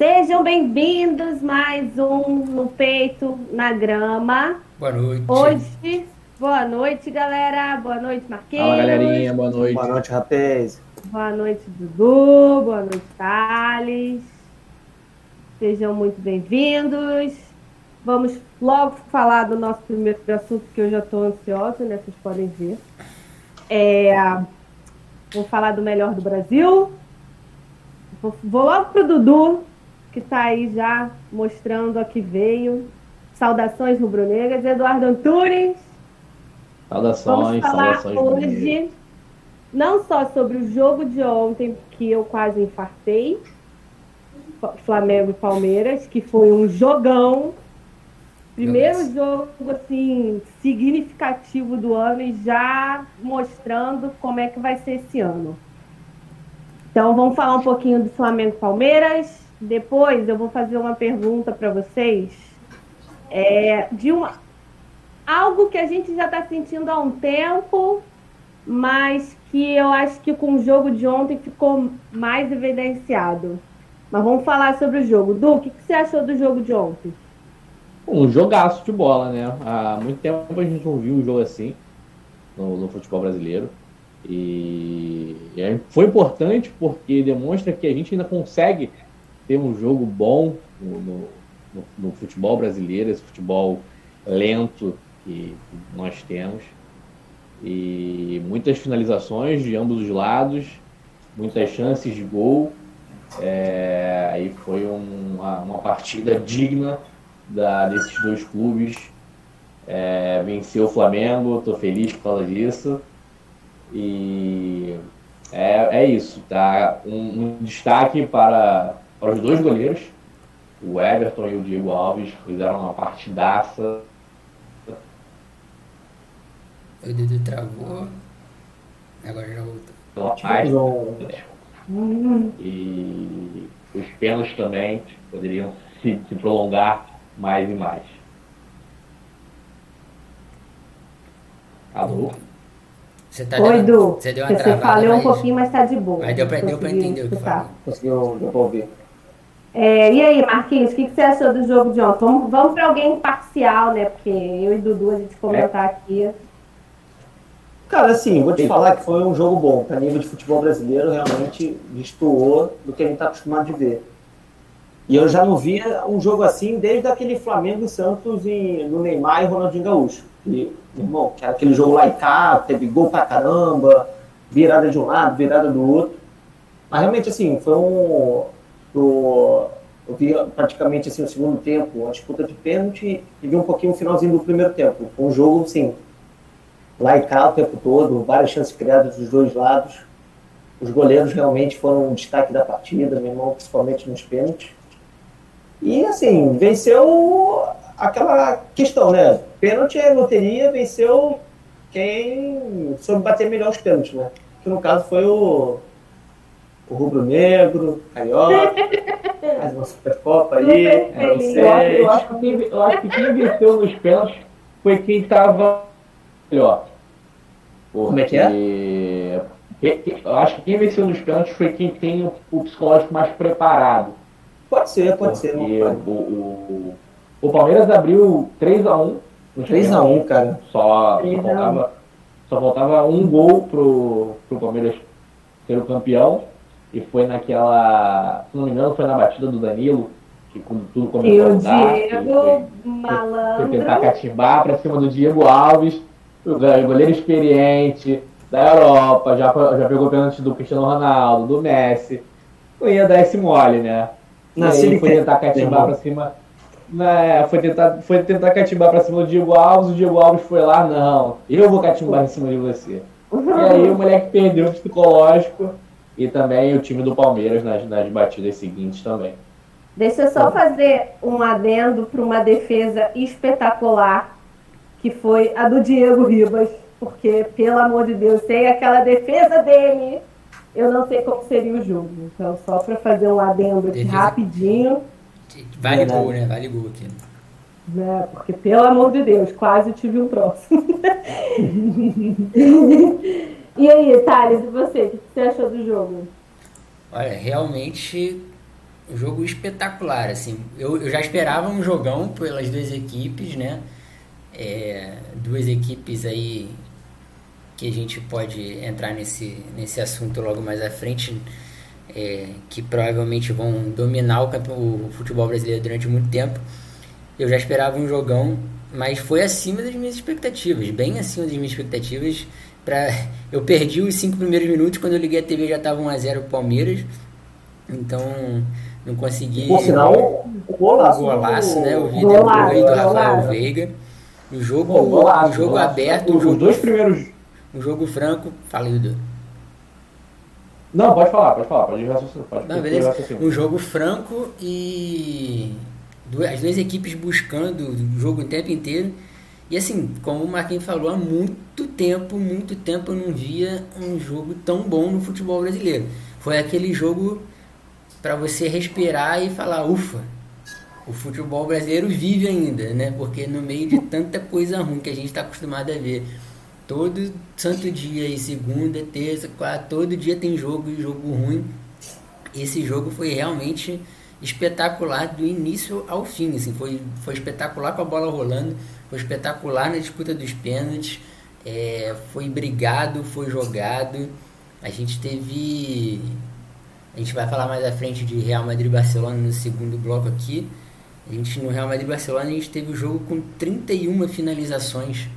Sejam bem-vindos mais um no peito na grama. Boa noite. Hoje, boa noite, galera. Boa noite, Marquinhos. Fala, galerinha. Boa noite. Boa noite, rapaz. Boa noite, Dudu. Boa noite, Thales. Sejam muito bem-vindos. Vamos logo falar do nosso primeiro assunto, que eu já estou ansiosa, né? Vocês podem ver. É, vou falar do melhor do Brasil. Vou, vou logo pro Dudu, que está aí já mostrando a que veio. Saudações rubro-negras. Eduardo Antunes. Saudações, Vamos falar saudações. hoje não só sobre o jogo de ontem, que eu quase infartei, Flamengo e Palmeiras, que foi um jogão. Primeiro jogo assim significativo do ano e já mostrando como é que vai ser esse ano. Então vamos falar um pouquinho do Flamengo e Palmeiras. Depois eu vou fazer uma pergunta para vocês é, de uma algo que a gente já está sentindo há um tempo, mas que eu acho que com o jogo de ontem ficou mais evidenciado. Mas vamos falar sobre o jogo. Du, o que, que você achou do jogo de ontem? Um jogaço de bola, né? Há muito tempo a gente não viu um jogo assim no, no futebol brasileiro. E, é- foi importante porque demonstra que a gente ainda consegue ter um jogo bom no, no- no- futebol brasileiro, esse futebol lento que nós temos. E muitas finalizações de ambos os lados, muitas chances de gol. É, aí foi um- uma, uma partida digna da, desses dois clubes. É, venceu o Flamengo, estou feliz por causa disso. E é, é isso, tá? Um, um destaque para, para os dois goleiros, o Everton e o Diego Alves, fizeram uma partidaça. O Dudu travou. Agora já voltou. E os pênaltis também poderiam se, se prolongar mais e mais. Alô? Você tá Oi, dando- Du. Você deu uma Você travada, falhou um mas- pouquinho, mas tá de boa. Mas deu pra, deu pra entender o que falou. Conseguiu ouvir. É, e aí, Marquinhos, o que, que você achou do jogo de ontem? Vamos, vamos para alguém imparcial, né? Porque eu e Dudu, a gente comentar aqui. Cara, assim, vou te falar que foi um jogo bom. Pra nível de futebol brasileiro, realmente destoou do que a gente tá acostumado de ver. E eu já não via um jogo assim desde aquele Flamengo e Santos em, no Neymar e Ronaldinho Gaúcho. E, irmão, que era aquele jogo lá e cá, teve gol pra caramba, virada de um lado, virada do outro. Mas realmente, assim, foi um. O- eu vi praticamente assim, o segundo tempo, a disputa de pênalti, e vi um pouquinho o finalzinho do primeiro tempo. Um jogo, assim, lá e cá o tempo todo, várias chances criadas dos dois lados. Os goleiros realmente foram um destaque da partida, meu irmão, principalmente nos pênaltis. E assim, venceu aquela questão, né? Pênalti é loteria, venceu quem soube bater melhor os pênaltis, né? Que no caso foi o, o Rubro Negro, Carioca, mais uma Supercopa aí, Super é. Eu acho, eu acho que quem, eu acho que quem venceu nos pênaltis foi quem estava melhor. Como é que é? Porque- Eu acho que quem venceu nos pênaltis foi quem tem o, psicológico mais preparado. Pode ser, pode ser. Porque Não o, o, o Palmeiras abriu 3x1 nos 3x1, cara. Só, só, 3 a 1. faltava, só faltava um gol pro, pro Palmeiras ser o campeão. E foi naquela. Se não me engano, foi na batida do Danilo, que quando tudo E começou a o mudar. ele Diego, foi- foi tentar malandro. catimbar pra cima do Diego Alves, o goleiro experiente da Europa, já, já pegou pênalti do Cristiano Ronaldo, do Messi. Não ia dar esse mole, né? E aí de foi tentar catimbar pra cima. né, foi, tentar, foi tentar catimbar pra cima do Diego Alves, o Diego Alves foi lá, não, eu vou catimbar em cima de você. E aí o moleque perdeu o psicológico e também o time do Palmeiras nas, nas batidas seguintes também. Deixa eu só fazer um adendo para uma defesa espetacular, que foi a do Diego Ribas, porque, pelo amor de Deus, sem aquela defesa dele, eu não sei como seria o jogo. Então, só para fazer um adendo aqui Defesa. rapidinho, Vale Verdade. gol, né? Vale gol aqui. né? Porque, pelo amor de Deus, quase tive um troço. e aí, Thales, e você? O que você achou do jogo? Olha, realmente um jogo espetacular, assim. Eu, eu já esperava um jogão pelas duas equipes, né? É, duas equipes aí que a gente pode entrar nesse, nesse assunto logo mais à frente, é, que provavelmente vão dominar o, o futebol brasileiro durante muito tempo. Eu já esperava um jogão, mas foi acima das minhas expectativas, bem acima das minhas expectativas. Pra, eu perdi os cinco primeiros minutos, quando eu liguei a TV já estava 1x0 Palmeiras, então não consegui. Por sinal, o golaço. golaço, né? O vídeo do, Rafael Veiga. O jogo, o jogo aberto. Os dois primeiros um jogo franco. Fala, Dudu. Não, pode falar, pode falar, pode raciocinar. Pode Não, beleza. Um jogo franco e as duas equipes buscando o jogo o tempo inteiro. E assim, como o Marquinhos falou, há muito tempo, muito tempo eu não via um jogo tão bom no futebol brasileiro. Foi aquele jogo para você respirar e falar, ufa, o futebol brasileiro vive ainda, né? Porque no meio de tanta coisa ruim que a gente está acostumado a ver Todo santo dia, e segunda, terça, quarta, todo dia tem jogo e jogo ruim. Esse jogo foi realmente espetacular do início ao fim. Assim, foi, foi espetacular com a bola rolando, foi espetacular na disputa dos pênaltis, é, foi brigado, foi jogado. A gente teve. A gente vai falar mais à frente de Real Madrid Barcelona no segundo bloco aqui. A gente no Real Madrid Barcelona a gente teve o jogo com 31 finalizações,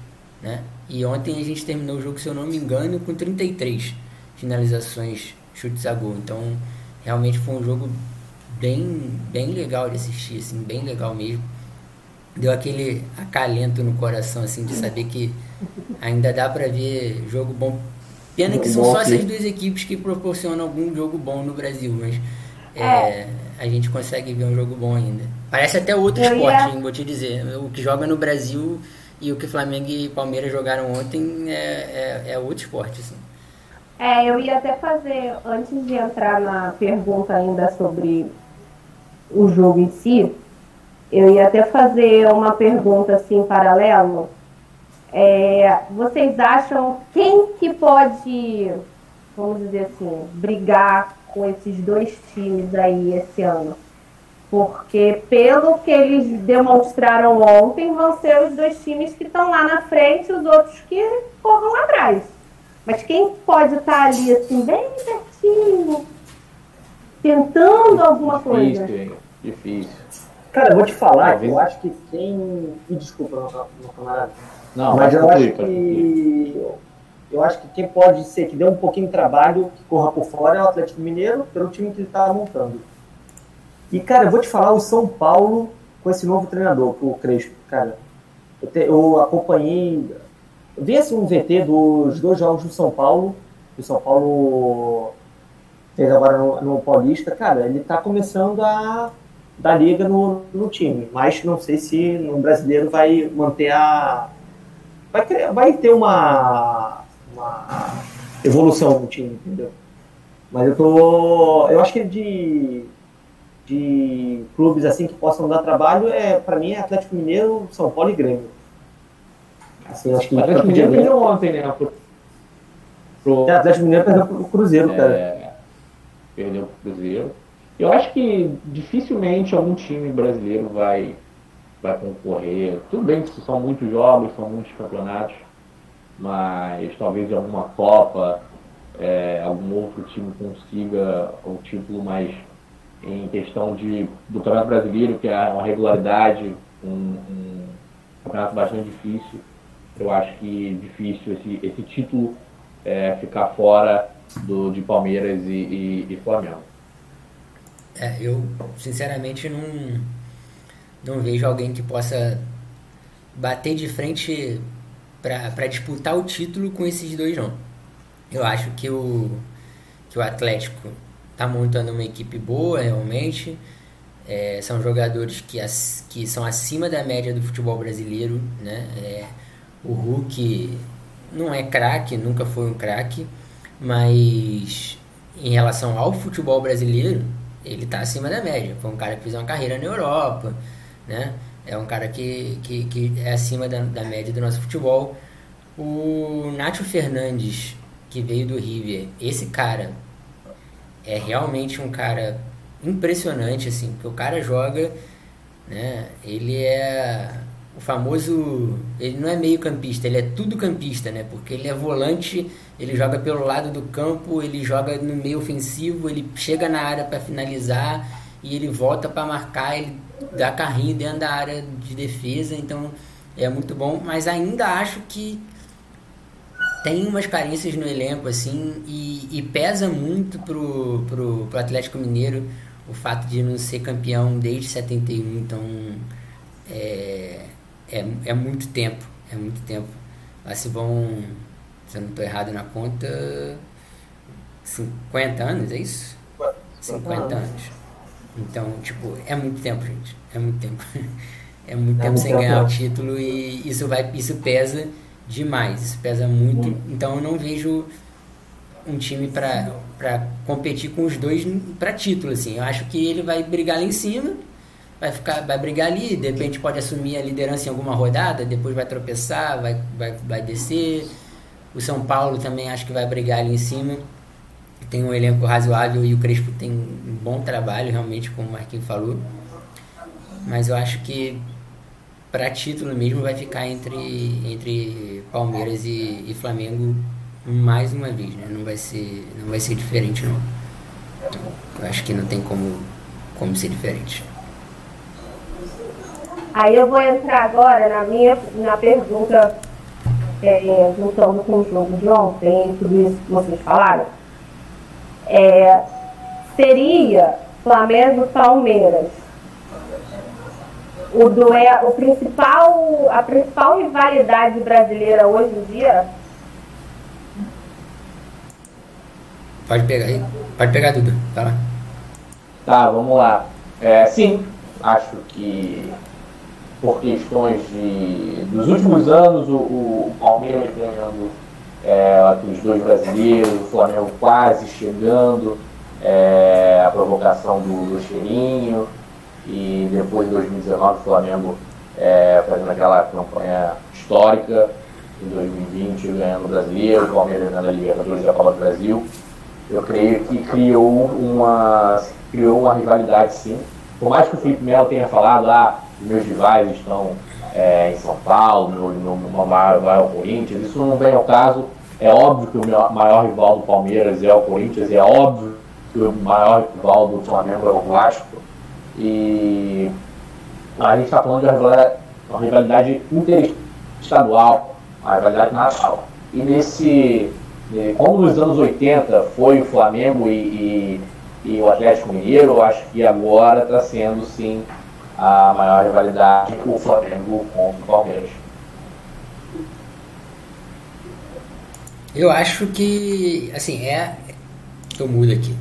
né? E ontem a gente terminou o jogo, se eu não me engano, com 33 finalizações, chutes a gol. Então, realmente foi um jogo bem, bem legal de assistir, assim, bem legal mesmo. Deu aquele acalento no coração, assim, de saber que ainda dá para ver jogo bom. Pena que são só essas duas equipes que proporcionam algum jogo bom no Brasil, mas é, é. a gente consegue ver um jogo bom ainda. Parece até outro eu esporte, ia... hein, vou te dizer. O que joga no Brasil e o que Flamengo e Palmeiras jogaram ontem é, é, é outro esporte, assim. É, eu ia até fazer, antes de entrar na pergunta ainda sobre o jogo em si, eu ia até fazer uma pergunta assim, paralelo. É, vocês acham quem que pode, vamos dizer assim, brigar com esses dois times aí esse ano? Porque, pelo que eles demonstraram ontem, vão ser os dois times que estão lá na frente os outros que corram atrás. Mas quem pode estar ali, assim, bem pertinho, tentando alguma coisa? Difícil, difícil. Cara, eu vou te falar, eu acho que quem. desculpa, não, não, não, não mas eu acho que. Eu acho que quem pode ser que dê um pouquinho de trabalho, que corra por fora, é o Atlético Mineiro, pelo time que ele está montando. E, cara, eu vou te falar, o São Paulo, com esse novo treinador, o Crespo, cara, eu, te, eu acompanhei, eu vi assim, um VT dos dois jogos do São Paulo, que o São Paulo fez agora no, no Paulista, cara, ele tá começando a dar liga no, no time, mas não sei se no brasileiro vai manter a. Vai, vai ter uma, uma evolução no time, entendeu? Mas eu tô. Eu acho que de de clubes assim que possam dar trabalho é para mim é Atlético Mineiro, São Paulo e Grêmio. Assim, acho que o Atlético Mineiro perdeu ontem, né? Pro, pro... É, Atlético Mineiro perdeu pro Cruzeiro, é, cara. Perdeu pro Cruzeiro. Eu acho que dificilmente algum time brasileiro vai vai concorrer. Tudo bem que são muitos jogos, são muitos campeonatos, mas talvez alguma Copa, é, algum outro time consiga o título mais em questão de, do Campeonato Brasileiro, que é uma regularidade, um, um campeonato bastante difícil. Eu acho que difícil esse, esse título é, ficar fora do, de Palmeiras e, e, e Flamengo. É, eu sinceramente não, não vejo alguém que possa bater de frente para disputar o título com esses dois não. Eu acho que o, que o Atlético está montando uma equipe boa realmente. É, são jogadores que, as, que são acima da média do futebol brasileiro. Né? É, o Hulk não é craque, nunca foi um craque, mas em relação ao futebol brasileiro, ele está acima da média. Foi um cara que fez uma carreira na Europa, né? é um cara que, que, que é acima da, da média do nosso futebol. O Nacho Fernandes, que veio do River, esse cara é realmente um cara impressionante, assim, porque o cara joga, né? Ele é o famoso. Ele não é meio campista, ele é tudo campista, né? Porque ele é volante, ele joga pelo lado do campo, ele joga no meio ofensivo, ele chega na área para finalizar e ele volta para marcar, ele dá carrinho dentro da área de defesa, então é muito bom, mas ainda acho que tem umas carências no elenco assim e, e pesa muito pro, pro, pro Atlético Mineiro o fato de não ser campeão desde 71, então é, é, é muito tempo, é muito tempo. Lá se vão, se eu não estou errado na conta, 50 anos, é isso? 50 anos. Então, tipo, é muito tempo, gente. É muito tempo. É muito é tempo sem ganhar o título e isso vai, isso pesa demais, isso pesa muito. muito. Então eu não vejo um time para competir com os dois para título assim. Eu acho que ele vai brigar lá em cima vai ficar, vai brigar ali, de repente pode assumir a liderança em alguma rodada, depois vai tropeçar, vai, vai, vai descer. O São Paulo também acho que vai brigar ali em cima. Tem um elenco razoável e o Crespo tem um bom trabalho, realmente, como o Marquinhos falou. Mas eu acho que para título mesmo vai ficar entre, entre Palmeiras e, e Flamengo mais uma vez, né? Não vai ser, não vai ser diferente não. Eu acho que não tem como, como ser diferente. Aí eu vou entrar agora na minha na pergunta, é, juntando com o jogo de ontem, tudo isso que vocês falaram. É, seria Flamengo Palmeiras o duelo, o principal, a principal rivalidade brasileira hoje em dia? Pode pegar aí, pode pegar tudo, tá lá. Tá, vamos lá. É, sim, acho que por questões de. dos últimos anos, o, o Palmeiras ganhando é, os dois brasileiros, o Flamengo quase chegando, é, a provocação do, Cheirinho, e depois de 2019 o Flamengo é, fazendo aquela campanha histórica, em 2020 ganhando o brasileiro, o Palmeiras ganhando a Libertadores e a Copa do Brasil. Eu creio que criou uma, criou uma rivalidade sim. Por mais que o Felipe Melo tenha falado, ah, meus rivais estão é, em São Paulo, no, no maior, maior Corinthians, isso não vem ao caso. É óbvio que o maior rival do Palmeiras é o Corinthians, é óbvio que o maior rival do Flamengo é o Vasco. E a gente está falando de uma rivalidade, uma rivalidade interestadual, uma rivalidade nacional. E nesse, como nos anos 80 foi o Flamengo e, e, e o Atlético Mineiro, eu acho que agora está sendo sim a maior rivalidade o Flamengo contra o Palmeiras. Eu acho que, assim, é. Tô mudo aqui.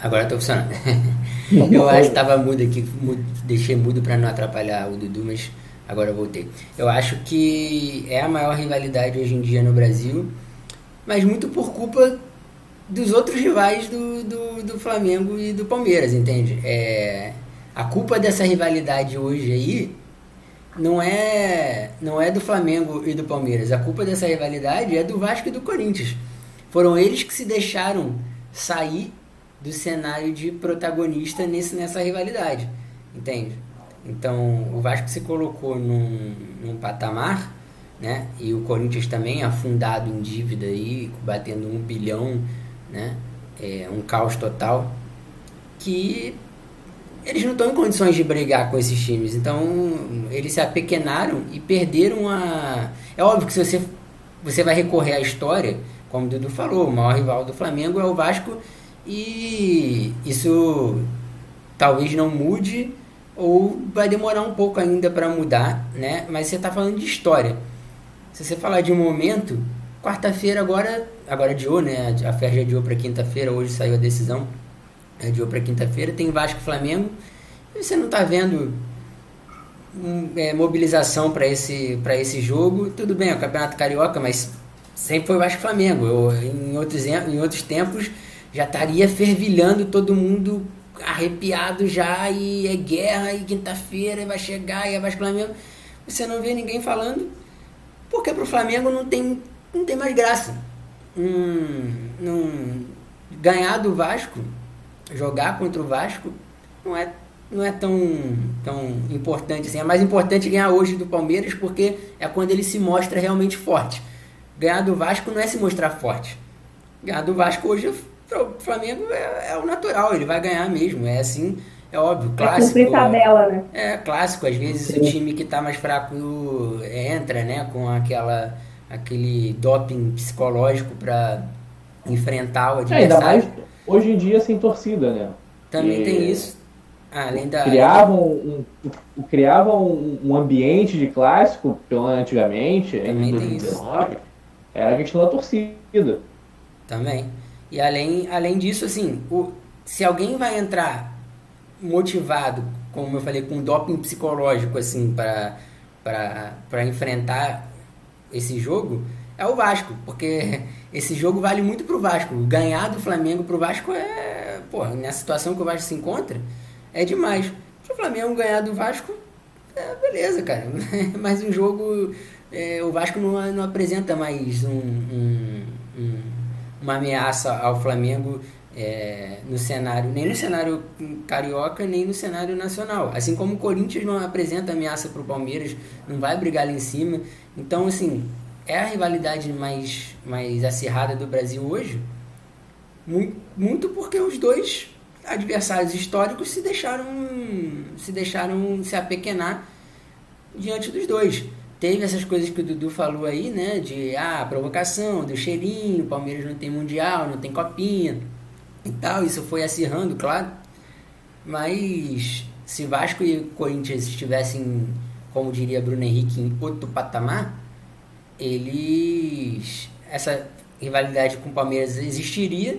Agora tô funcionando. eu acho que estava mudo aqui, mudo, deixei mudo para não atrapalhar o Dudu, mas agora eu voltei. Eu acho que é a maior rivalidade hoje em dia no Brasil, mas muito por culpa dos outros rivais do, do, do Flamengo e do Palmeiras, entende? É, a culpa dessa rivalidade hoje aí não é não é do Flamengo e do Palmeiras. A culpa dessa rivalidade é do Vasco e do Corinthians. Foram eles que se deixaram sair do cenário de protagonista nesse, nessa rivalidade, entende? Então o Vasco se colocou num, num patamar, né? E o Corinthians também afundado em dívida aí, batendo um bilhão, né? É, um caos total que eles não estão em condições de brigar com esses times. Então, eles se apequenaram e perderam a. É óbvio que se você, você vai recorrer à história, como o Dudu falou, o maior rival do Flamengo é o Vasco, e isso talvez não mude ou vai demorar um pouco ainda para mudar, né? Mas você está falando de história. Se você falar de um momento, quarta-feira agora, agora adiou, né? A FER já adiou para quinta-feira, hoje saiu a decisão adiou para quinta-feira, tem Vasco e Flamengo, e você não está vendo um, é, mobilização para esse, esse jogo, tudo bem, é o Campeonato Carioca, mas sempre foi Vasco e Flamengo. Eu, em, outros, em outros tempos já estaria fervilhando todo mundo arrepiado já, e é guerra, e quinta-feira vai chegar, e é Vasco e Flamengo. Você não vê ninguém falando, porque para o Flamengo não tem, não tem mais graça. Hum, ganhar do Vasco jogar contra o Vasco não é, não é tão, tão importante assim. É mais importante ganhar hoje do Palmeiras porque é quando ele se mostra realmente forte. Ganhar do Vasco não é se mostrar forte. Ganhar do Vasco hoje, o Flamengo é, é o natural, ele vai ganhar mesmo. É assim, é óbvio, é clássico. É tabela, né? É clássico, às vezes Sim. o time que está mais fraco entra, né, com aquela aquele doping psicológico para enfrentar o adversário. É, hoje em dia sem torcida, né? Também e... tem isso. Além da criavam um, um, criavam um, um ambiente de clássico, antigamente, Também em 2019, era a questão da torcida. Também. E além, além disso, assim, o, se alguém vai entrar motivado, como eu falei, com doping psicológico, assim, para enfrentar esse jogo, é o Vasco, porque esse jogo vale muito pro Vasco. Ganhar do Flamengo pro Vasco é, pô, nessa situação que o Vasco se encontra, é demais. Se o Flamengo ganhar do Vasco, é beleza, cara. Mas um jogo, é, o Vasco não, não apresenta mais um, um, um, uma ameaça ao Flamengo é, no cenário, nem no cenário carioca, nem no cenário nacional. Assim como o Corinthians não apresenta ameaça para o Palmeiras, não vai brigar lá em cima. Então, assim, é a rivalidade mais, mais acirrada do Brasil hoje, muito, porque os dois adversários históricos se deixaram se deixaram se apequenar diante dos dois. Teve essas coisas que o Dudu falou aí, né? De ah, provocação, do cheirinho, Palmeiras não tem mundial, não tem copinha e tal. Isso foi acirrando, claro. Mas se Vasco e Corinthians estivessem, como diria Bruno Henrique, em outro patamar, eles. Essa rivalidade com o Palmeiras existiria,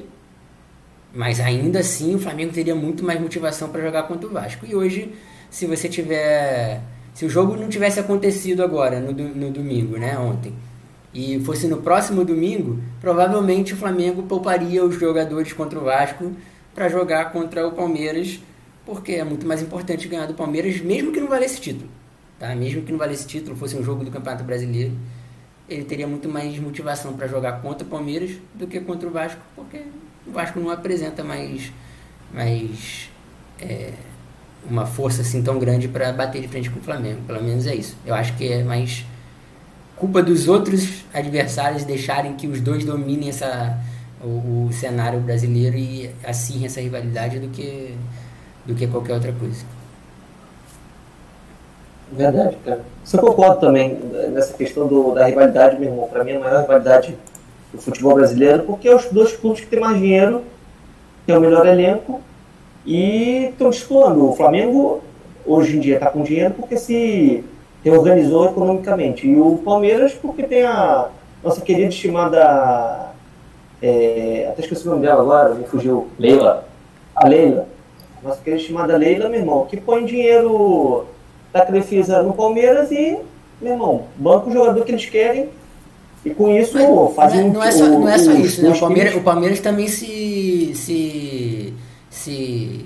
mas ainda assim o Flamengo teria muito mais motivação para jogar contra o Vasco. E hoje, se você tiver. Se o jogo não tivesse acontecido agora, no, no domingo, né, ontem, e fosse no próximo domingo, provavelmente o Flamengo pouparia os jogadores contra o Vasco para jogar contra o Palmeiras, porque é muito mais importante ganhar do Palmeiras, mesmo que não valesse título. Tá? Mesmo que não valesse título, fosse um jogo do Campeonato Brasileiro ele teria muito mais motivação para jogar contra o Palmeiras do que contra o Vasco, porque o Vasco não apresenta mais, mais é, uma força assim tão grande para bater de frente com o Flamengo. Pelo menos é isso. Eu acho que é mais culpa dos outros adversários deixarem que os dois dominem essa, o, o cenário brasileiro e acirrem essa rivalidade do que, do que qualquer outra coisa. Verdade, cara. Você concorda também nessa questão do, da rivalidade, meu irmão? Para mim, a maior rivalidade do futebol brasileiro, porque é os dois clubes que têm mais dinheiro, têm o melhor elenco e estão disputando. O Flamengo, hoje em dia, está com dinheiro porque se reorganizou economicamente. E o Palmeiras, porque tem a nossa querida estimada. É, até esqueci o nome dela agora, me fugiu. Leila. A Leila. Nossa querida estimada Leila, meu irmão, que põe dinheiro da Crefisa no Palmeiras e, meu irmão, banco o jogador que eles querem e com isso Mas, fazem não, é, não, é só, o, não é só isso, né? o, Palmeiras, o Palmeiras também se, se, se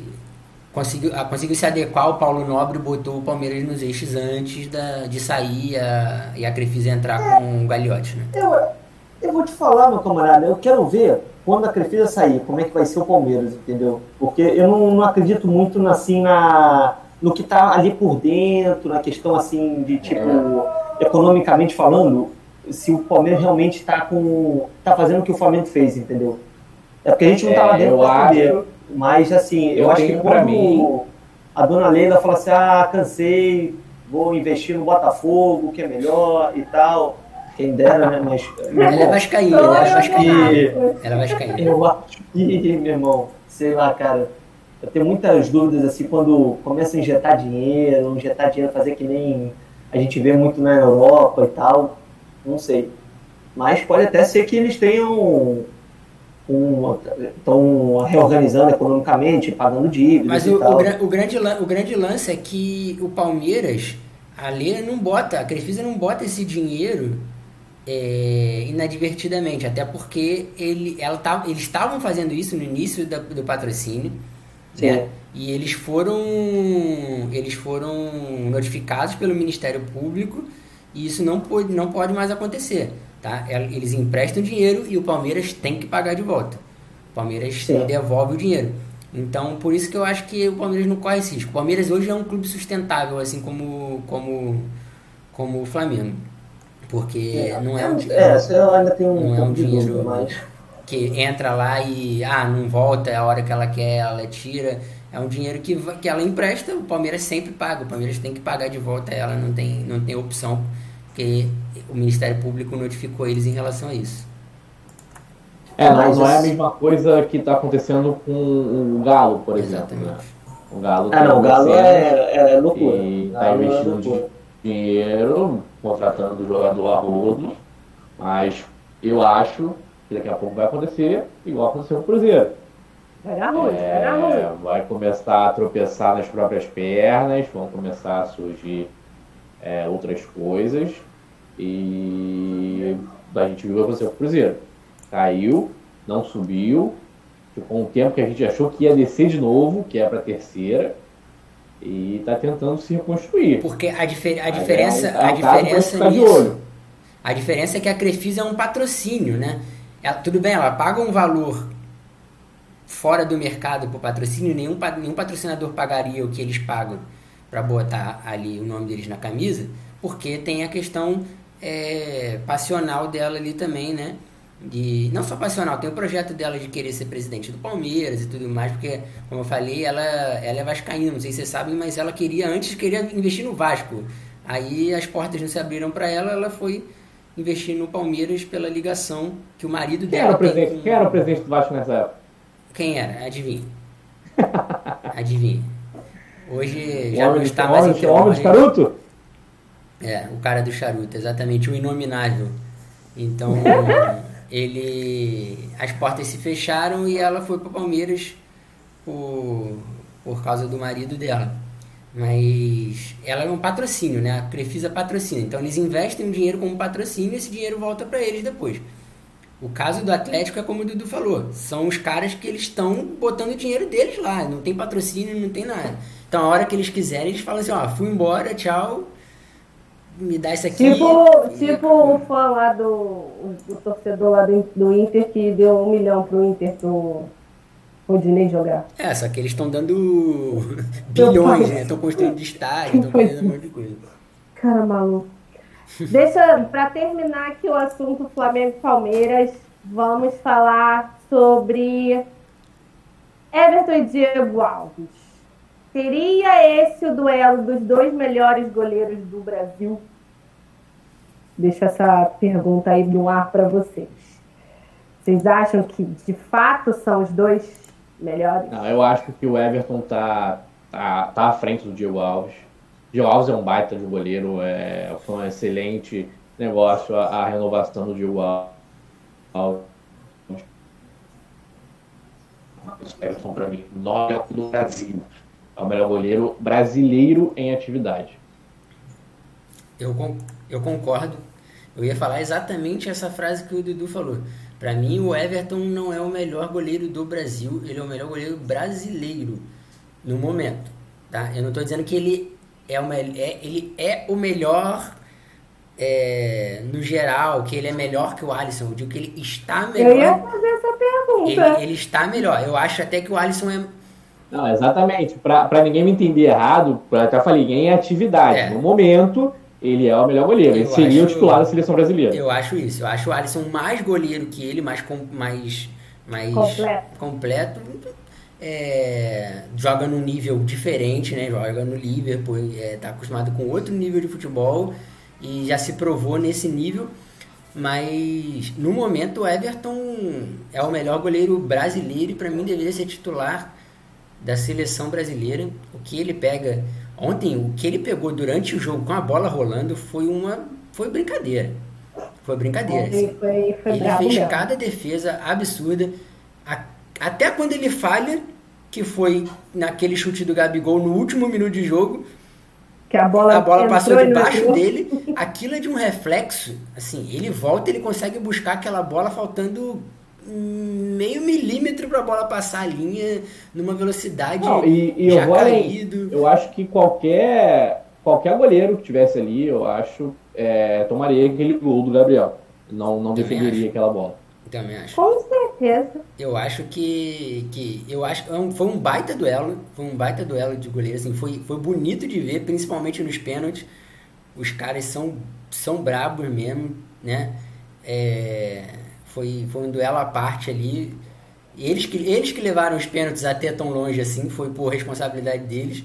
conseguiu, ah, conseguiu se adequar, o Paulo Nobre botou o Palmeiras nos eixos antes da, de sair a, e a Crefisa entrar é, com o Gagliotti, né? Eu, eu vou te falar, meu camarada, eu quero ver quando a Crefisa sair, como é que vai ser o Palmeiras, entendeu? Porque eu não, não acredito muito assim na no que está ali por dentro, na questão assim de tipo, economicamente falando, se o Palmeiras realmente está com. tá fazendo o que o Flamengo fez, entendeu? É porque a gente não estava é, dentro do Palmeiras. Mas assim, eu, eu acho que quando mim... a dona Leila fala assim, ah, cansei, vou investir no Botafogo, que é melhor e tal. Quem dera, né? Mas. Ela é vascaína, ela é vascaína. Ela é vascaína. Eu acho que, meu irmão, sei lá, cara eu tenho muitas dúvidas assim quando começa a injetar dinheiro, injetar dinheiro, fazer que nem a gente vê muito na Europa e tal. Não sei. Mas pode até ser que eles tenham estão reorganizando economicamente, pagando dívidas. Mas o, o, o, grande, o grande lance é que o Palmeiras, a Lena não bota, a Crefisa não bota esse dinheiro é, inadvertidamente, até porque ele, ela tá, eles estavam fazendo isso no início da, do patrocínio né? E eles foram eles foram notificados pelo Ministério Público e isso não pode, não pode mais acontecer, tá? Eles emprestam dinheiro e o Palmeiras tem que pagar de volta. O Palmeiras Sim. devolve o dinheiro. Então, por isso que eu acho que o Palmeiras não corre esse risco. O Palmeiras hoje é um clube sustentável, assim como, como, como o Flamengo. Porque é, não é um É, você ainda tem um, não é um dinheiro mas... que entra lá e ah, não volta, é a hora que ela quer, ela tira. É um dinheiro que, que ela empresta, o Palmeiras sempre paga. O Palmeiras tem que pagar de volta ela, não tem, não tem opção, porque o Ministério Público notificou eles em relação a isso. É, não, não é a mesma coisa que está acontecendo com o Galo, por exemplo. Né? O Galo ah, não, o Galo é, é loucura. E está investindo é dinheiro, contratando o jogador a rodo, mas eu acho que daqui a pouco vai acontecer igual aconteceu com o Cruzeiro. Vai dar ruim, é, vai dar ruim. Vai começar a tropeçar nas próprias pernas, vão começar a surgir é, outras coisas. E a gente viu o que aconteceu com o Cruzeiro. Caiu, não subiu, ficou um tempo que a gente achou que ia descer de novo, que é para terceira, e está tentando se reconstruir. Porque a, difer a diferença, é, a diferença nisso, a diferença é que a Crefisa é um patrocínio, né? Ela, tudo bem, ela paga um valor fora do mercado por patrocínio, nenhum, nenhum patrocinador pagaria o que eles pagam para botar ali o nome deles na camisa, porque tem a questão é, passional dela ali também, né? De, não só passional, tem o projeto dela de querer ser presidente do Palmeiras e tudo mais, porque, como eu falei, ela, ela é vascaína, não sei se vocês sabem, mas ela queria, antes, queria investir no Vasco. Aí as portas não se abriram para ela, ela foi investir no Palmeiras pela ligação que o marido quem dela era o tem com... Quem era o presidente do Vasco nessa época? Quem era? Adivinha. Adivinha. Hoje já não está mais em O homem de charuto? É, o cara do charuto, exatamente, o inominável. Então, ele... As portas se fecharam e ela foi para o Palmeiras por, por causa do marido dela. Mas ela é um patrocínio, né? A Crefisa patrocina. Então eles investem o dinheiro como patrocínio e esse dinheiro volta para eles depois. O caso do Atlético é como o Dudu falou, são os caras que eles estão botando o dinheiro deles lá, não tem patrocínio, não tem nada. Então a hora que eles quiserem, eles falam assim, ó, fui embora, tchau, me dá isso aqui. Tipo, tipo o fã lá do torcedor lá do, do Inter que deu um milhão pro Inter pro Rodinei jogar. É, só que eles estão dando bilhões, né? Estão construindo estádio, estão fazendo um monte de coisa. Cara maluco. Deixa, para terminar aqui o assunto Flamengo-Palmeiras, vamos falar sobre Everton e Diego Alves. Seria esse o duelo dos dois melhores goleiros do Brasil? Deixa essa pergunta aí no ar para vocês. Vocês acham que de fato são os dois melhores? Não, eu acho que o Everton tá, tá, tá à frente do Diego Alves Gil Alves é um baita de goleiro, é, foi um excelente negócio a, a renovação do Gil Alves. Everton, para mim, nove do Brasil. É o melhor goleiro brasileiro em atividade. Eu, eu concordo. Eu ia falar exatamente essa frase que o Dudu falou. Para mim, o Everton não é o melhor goleiro do Brasil, ele é o melhor goleiro brasileiro no momento. Tá? Eu não estou dizendo que ele é, uma, é, ele é o melhor é, no geral, que ele é melhor que o Alisson. Eu digo que ele está melhor. Eu ia fazer essa pergunta. Ele, ele está melhor. Eu acho até que o Alisson é. Não, exatamente. Para ninguém me entender errado, eu até falei, em atividade. É. No momento, ele é o melhor goleiro. Eu ele seria acho, o titular da seleção brasileira. Eu acho isso. Eu acho o Alisson mais goleiro que ele, mais, mais, mais completo. completo é, joga num nível diferente, né? Joga no Liverpool, é, tá acostumado com outro nível de futebol e já se provou nesse nível. Mas no momento o Everton é o melhor goleiro brasileiro e para mim deveria ser titular da seleção brasileira. O que ele pega ontem, o que ele pegou durante o jogo com a bola rolando foi uma foi brincadeira. Foi brincadeira. Assim. Foi, foi ele fez mesmo. cada defesa absurda. A até quando ele falha, que foi naquele chute do Gabigol no último minuto de jogo, que a bola, a bola passou debaixo dele, aquilo é de um reflexo. Assim, ele volta, ele consegue buscar aquela bola faltando meio milímetro para a bola passar a linha numa velocidade Não, e, e já eu caído. Eu acho que qualquer qualquer goleiro que tivesse ali, eu acho, é, tomaria aquele gol do Gabriel. Não, não defenderia aquela bola. Também acho. Com certeza. Eu acho que. que eu acho que é foi um baita duelo. Foi um baita duelo de goleiro. Assim, foi, foi bonito de ver, principalmente nos pênaltis. Os caras são, são brabos mesmo, né? É, foi, foi um duelo à parte ali. Eles que, eles que levaram os pênaltis até tão longe assim, foi por responsabilidade deles.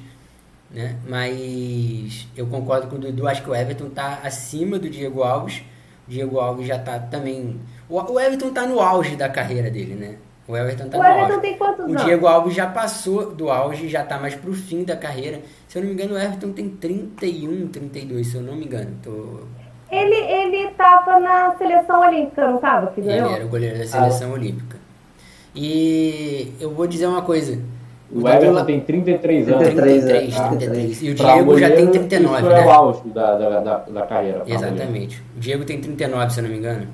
Né? Mas eu concordo com o Dudu, acho que o Everton está acima do Diego Alves. O Diego Alves já está também. O, o Everton está no auge da carreira dele, né? O Everton tá o no Everton auge. tem quantos O anos? Diego Alves já passou do auge, já está mais pro fim da carreira. Se eu não me engano, o Everton tem 31, 32, se eu não me engano. Tô... Ele, ele tava na seleção olímpica, não tava? Que Ele era o goleiro da seleção olímpica. E eu vou dizer uma coisa. O Dudu Everton tem 33 anos. 33, 33, é. 33. E o Diego já tem goleiro, 39, isso é o né? auge da, da, da, da carreira. Exatamente. O Diego tem 39, se eu não me engano.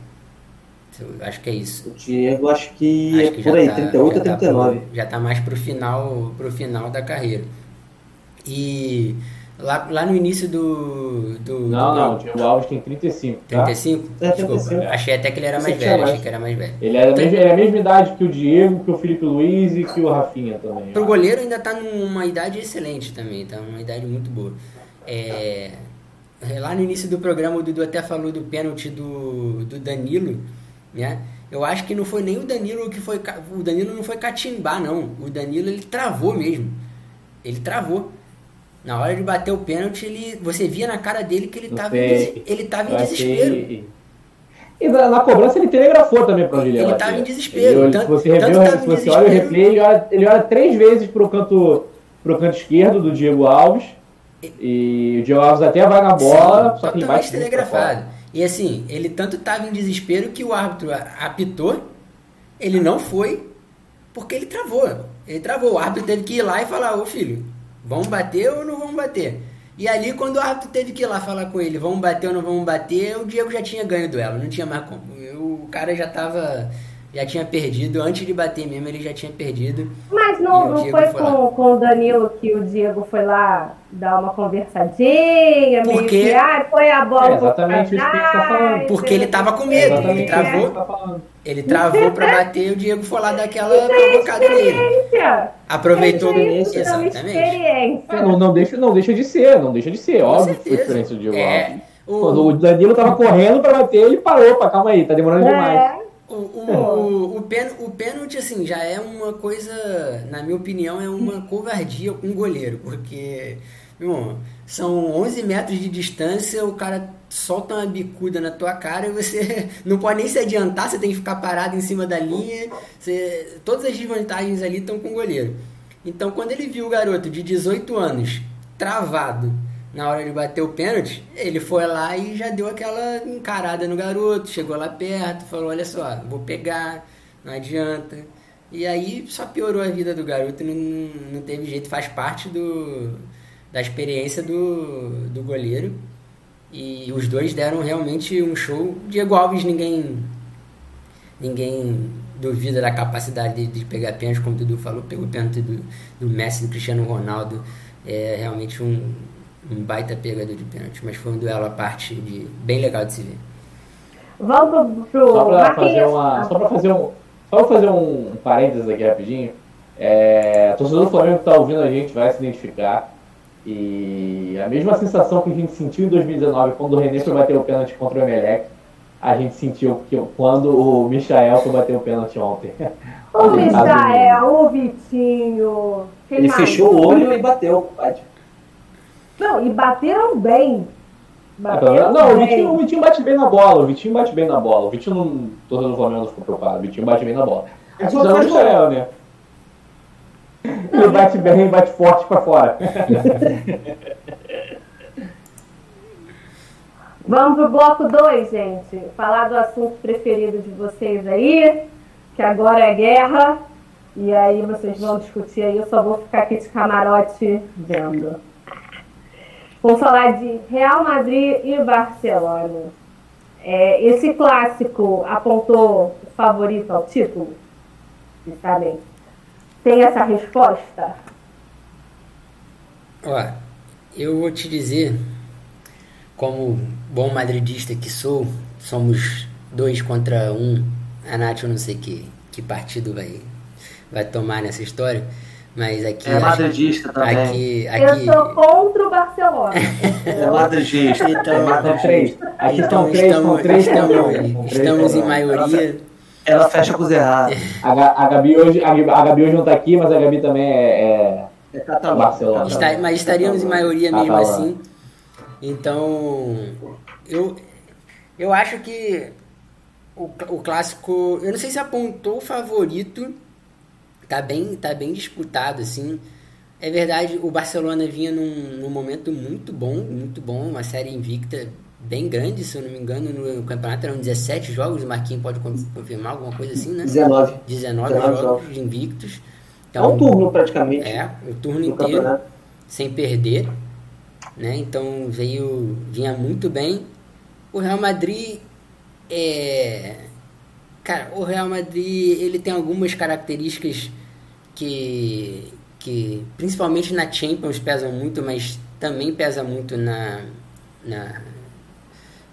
Eu- Acho que é isso. O Diego, acho que, Acho que é por aí, tá- 38 já a tá 39. pro- já tá mais pro final, pro final da carreira. E lá, lá no início do. do Não, do não, o Diego Alves tem 35. Tá? 35? É, Desculpa. 35. Achei até que ele era mais tinha velho. mais. Achei que era mais velho. Ele é, a mesma, ele é a mesma idade que o Diego, que o Felipe Luiz e que o Rafinha também. Pro goleiro ainda tá numa idade excelente também, tá numa idade muito boa. É, lá no início do programa o Dudu até falou do pênalti do, do Danilo, né? Eu acho que não foi nem o Danilo que foi. O Danilo não foi catimbar, não. O Danilo ele travou mesmo. Ele travou. Na hora de bater o pênalti, ele, você via na cara dele que ele Não tava, em, des- ele tava em desespero. E na, na cobrança ele telegrafou também onde ele ia Ele bater. tava em desespero, Ele- tanto- se você, tanto revê, tava se em você olha o desespero- replay, ele olha, ele olha três vezes pro canto, pro canto esquerdo do Diego Alves. E o Diego Alves até vai na bola, Sim, só que pra telegrafado. E assim, ele tanto estava em desespero que o árbitro apitou, ele não foi, porque ele travou. Ele travou. O árbitro teve que ir lá e falar, ô filho, vamos bater ou não vamos bater? E ali, quando o árbitro teve que ir lá falar com ele, vamos bater ou não vamos bater, o Diego já tinha ganho o duelo, não tinha mais como. O cara já tava. Já tinha perdido, antes de bater mesmo, ele já tinha perdido. Mas E não, o não foi foi com, com o Danilo que o Diego foi lá dar uma conversadinha, meio Porque- que, ah, foi a bola É exatamente isso que gente tá falando. Porque ele tava com medo, Exatamente ele travou. tá falando. Ele travou pra bater e o Diego foi lá dar aquela Isso é provocada nele. experiência. Aproveitou. Isso é Exatamente. experiência. É, não, não, deixa, não deixa de ser, não deixa de ser. Com Óbvio que foi diferente do Diego É, o- Quando o Danilo tava correndo pra bater, ele parou, opa, calma aí, tá demorando demais. O, o, o, o, pen, o pênalti, assim, já é uma coisa, na minha opinião, é uma covardia com o goleiro, porque, irmão, são 11 metros de distância, o cara solta uma bicuda na tua cara e você não pode nem se adiantar, você tem que ficar parado em cima da linha, você, todas as desvantagens ali estão com o goleiro. Então, quando ele viu o garoto de 18 anos travado na hora de bater o pênalti, ele foi lá e já deu aquela encarada no garoto, chegou lá perto, falou, olha só, vou pegar, não adianta. E aí só piorou a vida do garoto, não, não teve jeito, faz parte do, da experiência do, do goleiro. E os dois deram realmente um show. Diego Alves, ninguém ninguém duvida da capacidade de, de pegar pênalti, como o Dudu falou, pegou pênalti do, do Messi, do Cristiano Ronaldo. É realmente um, um baita pegador de pênalti, mas foi um duelo à parte de, bem legal de se ver. Vamos pro Só pra fazer uma. Só pra fazer um. Só pra fazer um parênteses aqui rapidinho. É, torcedor do Flamengo que tá ouvindo a gente vai se identificar. E a mesma sensação que a gente sentiu em 2019 quando o René foi bater o pênalti contra o Emelec, a gente sentiu que, quando o Michael foi bater o pênalti ontem. O Michael, o Vitinho. quem Ele mais? fechou o olho e bateu. compadre. Não, e bateram bem. Bateram Não, o bem. Vitinho, o Vitinho bate bem na bola. O Vitinho bate bem na bola. O Vitinho não. O torcedor do Flamengo não ficou preocupado. O Vitinho bate bem na bola. É só não o gol. Michael, né? Ele bate bem, bate forte pra fora. Vamos pro bloco 2, gente. Falar do assunto preferido de vocês aí, que agora é guerra. E aí vocês vão discutir aí, eu só vou ficar aqui de camarote vendo. Vamos falar de Real Madrid e Barcelona. É, esse clássico apontou o favorito ao título? Sabem? Tem essa resposta? Ó, eu vou te dizer, como bom madridista que sou, somos dois contra um a Nath eu não sei que, que partido vai, vai tomar nessa história, mas aqui. É madridista também. Aqui, aqui... Eu sou contra o Barcelona. é madridista. Então, é madridista. Aqui então estão três, estamos, três, estamos, três, estamos em maioria. Ela fecha com os errados. A, a Gabi hoje, a, a Gabi hoje não tá aqui, mas a Gabi também é, é É. Barcelona. Está- mas estaríamos em maioria mesmo assim. Então, eu, eu acho que o, o clássico, eu não sei se apontou o favorito, tá bem, tá bem disputado assim. É verdade, o Barcelona vinha num, num momento muito bom, muito bom, uma série invicta bem grande, se eu não me engano, no campeonato eram 17 jogos, o Marquinhos pode con- confirmar alguma coisa assim, né? 19. 19 19 jogos invictos. É um turno praticamente É, o turno do inteiro campeonato. sem perder, né? Então veio vinha muito bem. O Real Madrid é cara, o Real Madrid, ele tem algumas características que que principalmente na Champions pesam muito, mas também pesa muito na, na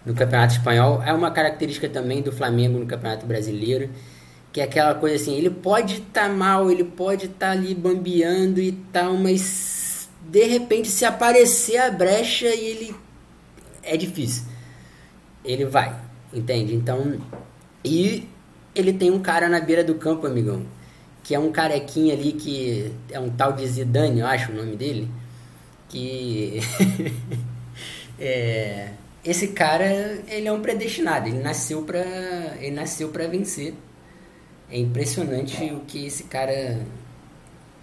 no Campeonato Espanhol. É uma característica também do Flamengo no Campeonato Brasileiro, que é aquela coisa assim, ele pode estar mal, ele pode estar ali bambeando e tal, mas de repente se aparecer a brecha e ele é difícil. Ele vai, entende? Então, e ele tem um cara na beira do campo, amigão, que é um carequinha ali que é um tal de Zidane, eu acho o nome dele, que é, esse cara, ele é um predestinado, ele nasceu para ele nasceu para vencer. É impressionante o que esse cara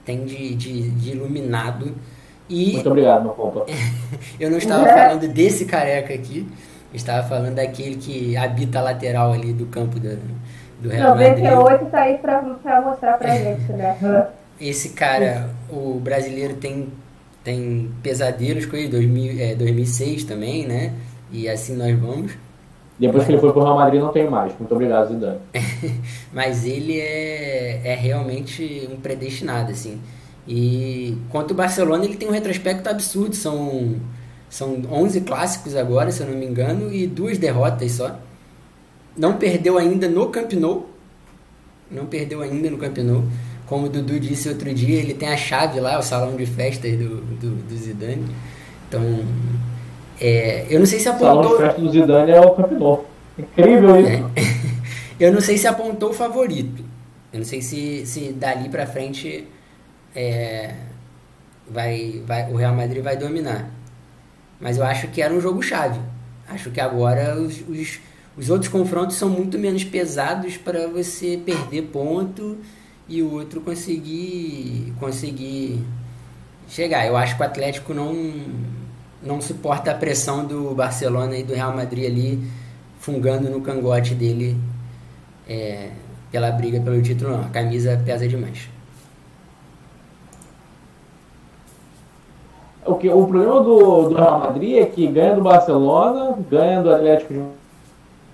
tem de, de, de iluminado. E Muito obrigado, meu compa. eu não estava falando desse careca aqui, eu estava falando daquele que habita a lateral ali do campo do, do Real Madrid. 98 tá aí pra, pra mostrar pra gente, né? Esse cara, o brasileiro tem, tem pesadelos com ele, 2000, é, 2006 também, né? E assim nós vamos. Depois que ele foi pro Real Madrid, não tem mais. Muito obrigado, Zidane. Mas ele é, é realmente um predestinado, assim. E quanto o Barcelona, ele tem um retrospecto absurdo. São, são 11 clássicos agora, se eu não me engano, e duas derrotas só. Não perdeu ainda no Camp Nou. Não perdeu ainda no Camp Nou. Como o Dudu disse outro dia, ele tem a chave lá, o salão de festas do, do, do Zidane. Então, é, eu não sei se O salão de apontou... festa do Zidane é o campeão. Incrível isso. Eu não sei se apontou o favorito. Eu não sei se, se dali pra frente é, vai, vai, o Real Madrid vai dominar. Mas eu acho que era um jogo chave. Acho que agora os, os, os outros confrontos são muito menos pesados para você perder ponto e o outro conseguir conseguir chegar. Eu acho que o Atlético não não suporta a pressão do Barcelona e do Real Madrid ali fungando no cangote dele é, pela briga pelo título não. A camisa pesa demais. O, que, o problema do, do Real Madrid é que ganha do Barcelona, ganha do Atlético de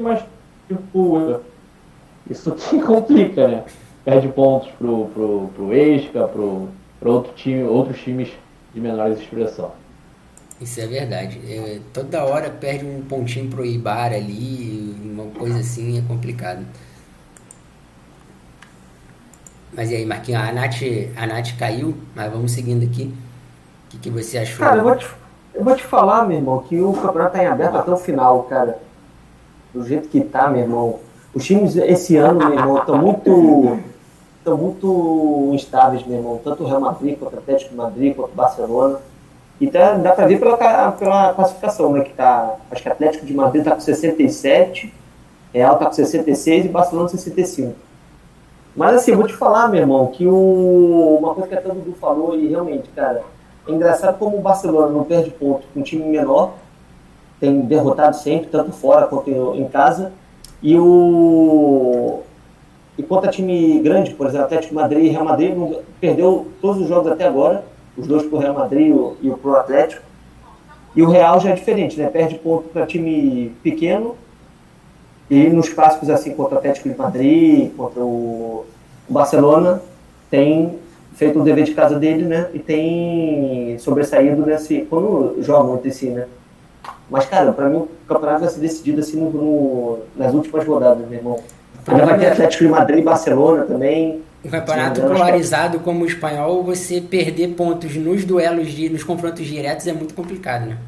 mas tipo, isso que complica, né? Perde pontos pro, pro, pro Esca, pro, pro outro time, outros times de menores expressão. Isso é verdade. É, toda hora perde um pontinho pro Ibar ali, uma coisa assim, é complicado. Mas e aí, Marquinhos, a Nath, a Nath caiu, mas vamos seguindo aqui. O que, que você achou? Cara, eu vou, te, eu vou te falar, meu irmão, que o campeonato tá em aberto até o final, cara. Do jeito que tá, meu irmão. Os times esse ano, meu irmão, estão muito. estão muito instáveis, meu irmão. Tanto o Real Madrid quanto o Atlético Madrid, quanto o Barcelona. E tá, dá pra ver pela, pela classificação, né? Que tá. Acho que o Atlético de Madrid tá com 67, Real tá com 66 e Barcelona 65. Mas assim, vou te falar, meu irmão, que o, uma coisa que até o Dudu falou, e realmente, cara, é engraçado como o Barcelona não perde ponto com um time menor, tem derrotado sempre, tanto fora quanto em casa, e o. E quanto a time grande, por exemplo, Atlético Madrid e Real Madrid, perdeu todos os jogos até agora, os dois pro Real Madrid e o, e o pro Atlético. E o Real já é diferente, né? Perde ponto para time pequeno e nos clássicos assim contra o Atlético de Madrid, contra o Barcelona, tem feito o dever de casa dele, né? E tem sobressaído nesse quando jogam entre si, né? Mas cara, para mim o campeonato vai ser decidido assim no, no- nas últimas rodadas, meu irmão. Ainda vai ter Atlético de Madrid e Barcelona também. Um campeonato polarizado como o espanhol, você perder pontos nos duelos, de, nos confrontos diretos é muito complicado, né?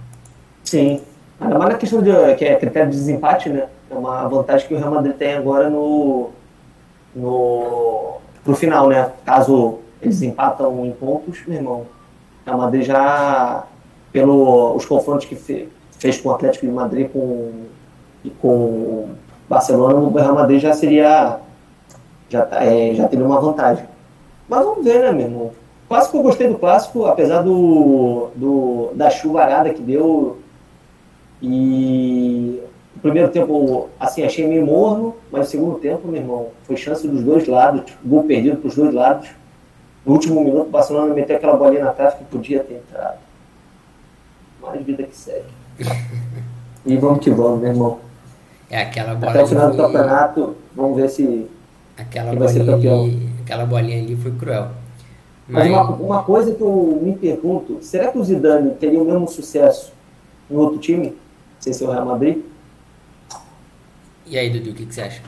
Sim. Ainda mais na questão de que é critério de desempate, né? É uma vantagem que o Real Madrid tem agora no, no pro final, né? Caso eles empatam em pontos, meu irmão, o Real Madrid já, pelos confrontos que fe, fez com o Atlético de Madrid com, com Barcelona, o Real Madrid já seria já, tá, é, já teria uma vantagem. Mas vamos ver, né, meu irmão? Clássico eu gostei do clássico, apesar do, do da chuvarada que deu. E o primeiro tempo, assim, achei meio morno, mas o segundo tempo, meu irmão, foi chance dos dois lados, gol perdido para os dois lados. No último minuto, o Barcelona meteu aquela bolinha na trave que podia ter entrado. Mais vida que segue. e vamos que vamos, meu irmão. É aquela bola Até o final do campeonato, vamos ver se Aquela bolinha, ali, aquela bolinha ali foi cruel. Mas, Mas uma, uma, coisa que eu me pergunto, será que o Zidane teria o mesmo sucesso em outro time, sem ser o Real Madrid? E aí, Dudu, o que, que você acha?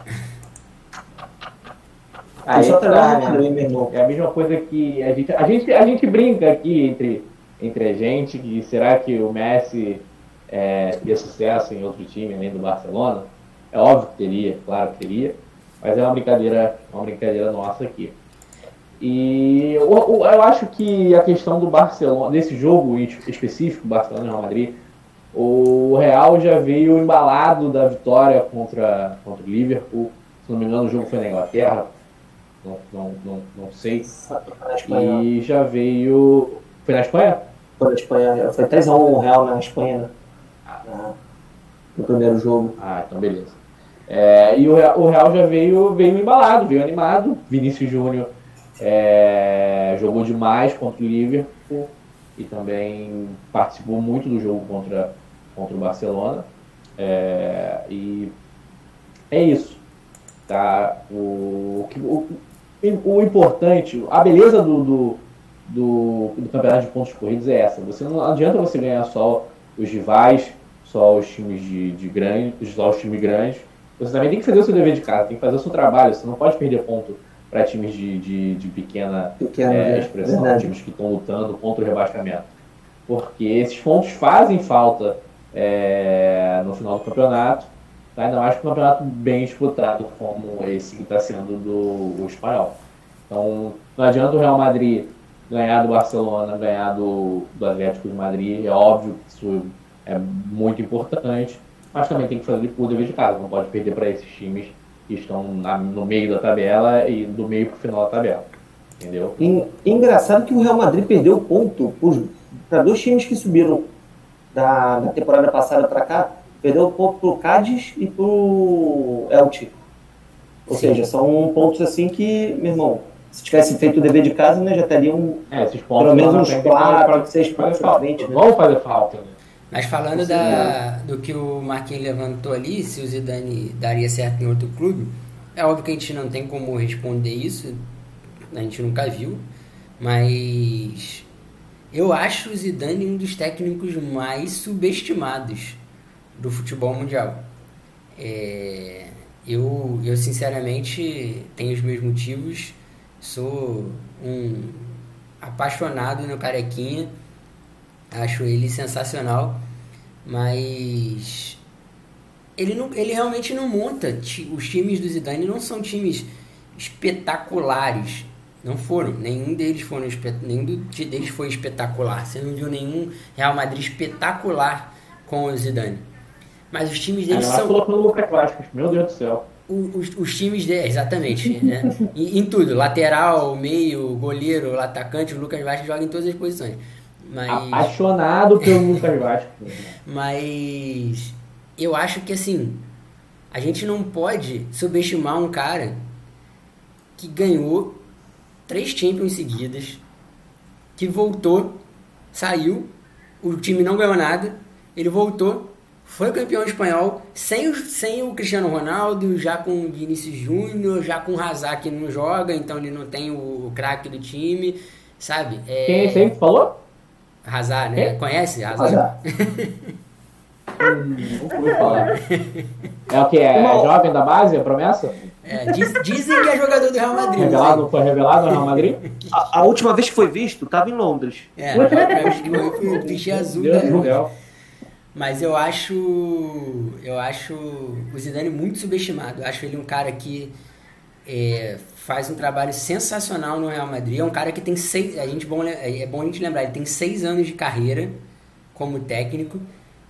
Ah, só tá, Madrid, meu irmão. É a mesma coisa que a gente, a gente, a gente brinca aqui entre, entre a gente, que será que o Messi é, teria sucesso em outro time além do Barcelona? É óbvio que teria, claro que teria. Mas é uma brincadeira, uma brincadeira nossa aqui. E eu, eu acho que a questão do Barcelona, desse jogo específico, Barcelona e Real Madrid, o Real já veio embalado da vitória contra, contra o Liverpool. Se não me engano, o jogo foi na Inglaterra. Não, não, não, não sei. E já veio. Foi na Espanha? Foi na Espanha. Foi 3x1 o Real na Espanha, né? No primeiro jogo. Ah, então beleza. É, e o o Real já veio, veio embalado, veio animado. Vinícius Júnior é, jogou demais contra o Liverpool e também participou muito do jogo contra, contra o Barcelona. É, e é isso. Tá? O, o, o importante, a beleza do, do, do, do campeonato de pontos corridos é essa. Você não adianta você ganhar só os rivais, só os times de, de grandes, só os times grandes você também tem que fazer o seu dever de casa, tem que fazer o seu trabalho. Você não pode perder ponto para times de, de, de pequena, pequena é, expressão, verdade. times que estão lutando contra o rebaixamento. Porque esses pontos fazem falta é, no final do campeonato, tá? ainda mais que um campeonato bem disputado como esse que está sendo do espanhol. Então, não adianta o Real Madrid ganhar do Barcelona, ganhar do, do Atlético de Madrid, é óbvio que isso é muito importante, mas também tem que fazer o dever de casa, não pode perder para esses times que estão na, no meio da tabela e do meio para o final da tabela. Entendeu? engraçado que o Real Madrid perdeu ponto para dois times que subiram da, da temporada passada para cá, perdeu ponto para o Cádiz e para o Elche. Ou Sim. seja, são pontos assim que, meu irmão, se tivesse feito o dever de casa, né, já teriam é, esses pontos pelo menos uns 4, 6 pontos para frente. Né? Vão fazer falta, né? Mas falando da, do que o Marquinhos levantou ali, se o Zidane daria certo em outro clube, é óbvio que a gente não tem como responder isso, a gente nunca viu, mas eu acho o Zidane um dos técnicos mais subestimados do futebol mundial. É, eu, eu sinceramente tenho os meus motivos, sou um apaixonado no Carequinha, acho ele sensacional mas ele, não, ele realmente não monta. Os times do Zidane não são times espetaculares. Não foram. Nenhum deles foram nenhum deles foi espetacular. Você não viu nenhum Real Madrid espetacular com o Zidane. Mas os times deles são. colocando o Lucas Vasquez, meu Deus do céu. Os, os, times dele, exatamente, né? em, em, tudo, lateral, meio, goleiro, atacante, o Lucas Vasquez joga em todas as posições. Mas... Apaixonado pelo Lucas Vasco. Mas eu acho que assim, a gente não pode subestimar um cara que ganhou três Champions seguidas, que voltou, saiu, o time não ganhou nada, ele voltou, foi campeão espanhol, sem o, sem o Cristiano Ronaldo, já com o Vinícius Júnior, já com o Hazard que não joga, então ele não tem o, o craque do time, sabe? É... Quem é esse aí que falou? Hazard, né? É? Conhece Hazard? Hazard. Nunca ouvi falar. É o que? É Uma- jovem da base, a promessa? É, diz- dizem que é jogador do Real Madrid. não Revelado, foi revelado no Real Madrid? A, a última vez que foi visto, estava em Londres. É, a última vez que fui o clichê azul Deus da. Mas eu acho. Eu acho o Zidane muito subestimado. Eu acho ele um cara que é, faz um trabalho sensacional no Real Madrid. É um cara que tem seis. A gente bom, le- é bom a gente lembrar, ele tem seis anos de carreira como técnico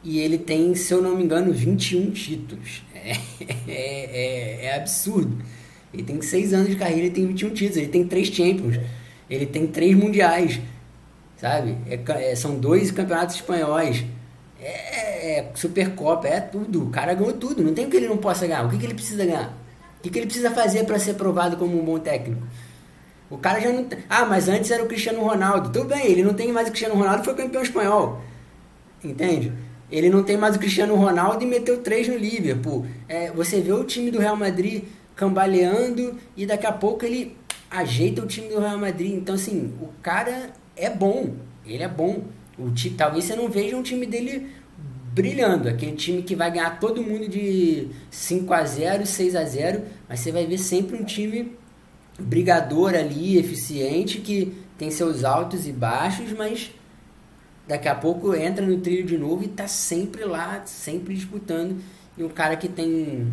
e ele tem, se eu não me engano, 21 títulos. É, é, é- é absurdo. Ele tem seis anos de carreira e tem 21 títulos. Ele tem três Champions. Ele tem três Mundiais. Sabe? É é, são dois campeonatos espanhóis. É, é Supercopa, é tudo. O cara ganhou tudo. Não tem o que ele não possa ganhar. O que, que ele precisa ganhar? Que, que ele precisa fazer para ser aprovado como um bom técnico? O cara já não. Ah, mas antes era o Cristiano Ronaldo. Tudo bem, ele não tem mais o Cristiano Ronaldo foi campeão espanhol. Entende? Ele não tem mais o Cristiano Ronaldo e meteu três no Liverpool. É, você vê o time do Real Madrid cambaleando e daqui a pouco ele ajeita o time do Real Madrid. Então, assim, o cara é bom. Ele é bom. O ti, talvez você não veja um time dele brilhando. Aquele time que vai ganhar todo mundo de 5 a 0 6 a 0 Mas você vai ver sempre um time brigador ali, eficiente, que tem seus altos e baixos, mas daqui a pouco entra no trilho de novo e tá sempre lá, sempre disputando. E um cara que tem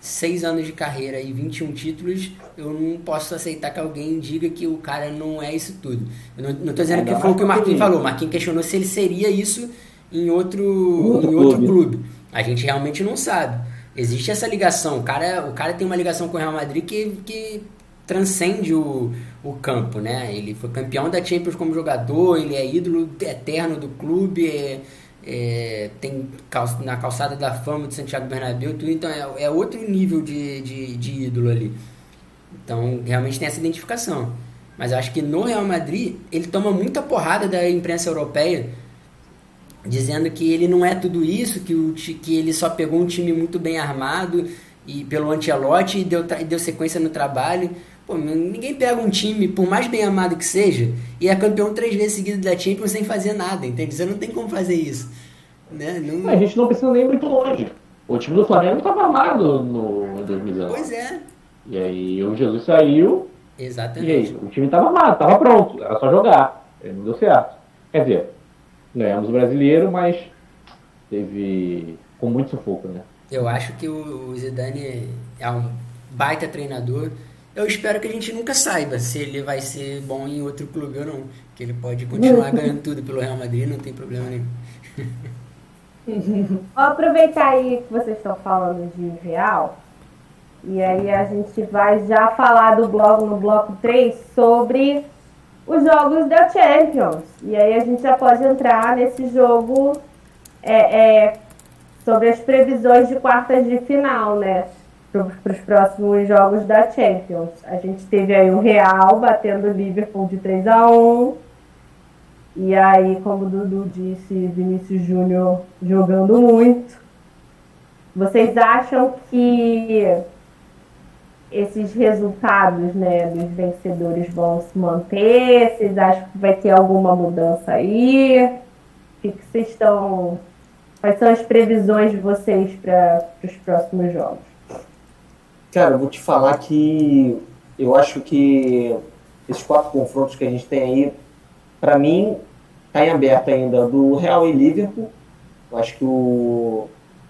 seis anos de carreira e 21 títulos, eu não posso aceitar que alguém diga que o cara não é isso tudo. Eu não, não tô dizendo Ainda que foi o que o Marquinhos falou. O Marquinhos questionou se ele seria isso em outro, Outro em outro clube. clube. A gente realmente não sabe. Existe essa ligação. O cara, o cara tem uma ligação com o Real Madrid que, que transcende o, o campo, né? Ele foi campeão da Champions como jogador, ele é ídolo eterno do clube, é, é, tem na calçada da fama do Santiago Bernabéu, tudo, então é, é outro nível de, de, de ídolo ali. Então, realmente tem essa identificação. Mas eu acho que no Real Madrid, ele toma muita porrada da imprensa europeia, dizendo que ele não é tudo isso, que, o, que ele só pegou um time muito bem armado e pelo Ancelotti e deu, e deu sequência no trabalho. Pô, ninguém pega um time, por mais bem amado que seja, e é campeão três vezes seguidas da Champions sem fazer nada, entende? Você não tem como fazer isso. Né? Não- A gente não precisa nem ir muito longe. O time do Flamengo estava armado no, em 2019. Pois é, E aí o Jesus saiu e aí exatamente. o time estava armado, estava pronto, era só jogar. Aí não deu certo. Quer dizer, ganhamos o brasileiro, mas teve com muito sufoco, né? Eu acho que o o Zidane é um baita treinador. Eu espero que a gente nunca saiba se ele vai ser bom em outro clube ou não. Que ele pode continuar ganhando tudo pelo Real Madrid, não tem problema nenhum. Vou aproveitar aí que vocês estão falando de Real. E aí a gente vai já falar do bloco no bloco 3 sobre os jogos da Champions. E aí a gente já pode entrar nesse jogo é, é, sobre as previsões de quartas de final, né? Para os próximos jogos da Champions. A gente teve aí o Real batendo o Liverpool de 3 a 1 e aí, como o Dudu disse, Vinícius Júnior jogando muito. Vocês acham que esses resultados né, dos vencedores vão se manter? Vocês acham que vai ter alguma mudança aí? O que, vocês estão. Quais são as previsões de vocês para os próximos jogos? Cara, eu vou te falar que eu acho que esses quatro confrontos que a gente tem aí, para mim, tá em aberto ainda do Real e Liverpool. Eu acho que o.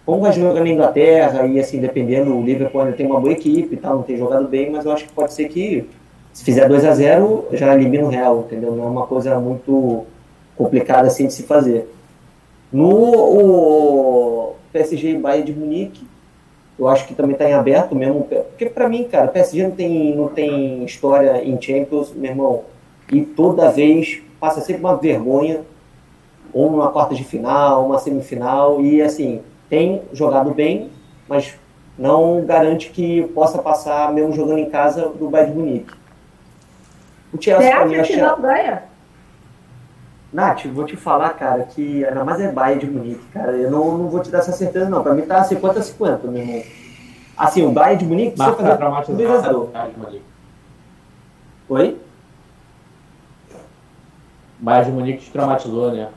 Como vai jogar na Inglaterra e assim, dependendo, o Liverpool ainda tem uma boa equipe e tal, não tem jogado bem, mas eu acho que pode ser que se fizer 2 a 0 já elimina o Real, entendeu? Não é uma coisa muito complicada assim de se fazer. No PSG e Bayern de Munique, eu acho que também está em aberto mesmo. Porque para mim, cara, PSG não tem, não tem história em Champions, meu irmão. E toda vez passa sempre uma vergonha, ou numa quarta de final, uma semifinal, e assim, tem jogado bem, mas não garante que possa passar, mesmo jogando em casa, do Bayern de Munique. O Você Chelsea, pra mim, acha que acha... não ganha? Nath, vou te falar, cara, que ainda mais é Bayern de Munique, cara. Eu não, não vou te dar essa certeza, não. Pra mim tá 50 a 50, meu irmão. Assim, o Bayern de Munique precisa fazer dramatizado. 2 a 0. Oi? Bayern de Munique te traumatizou, né?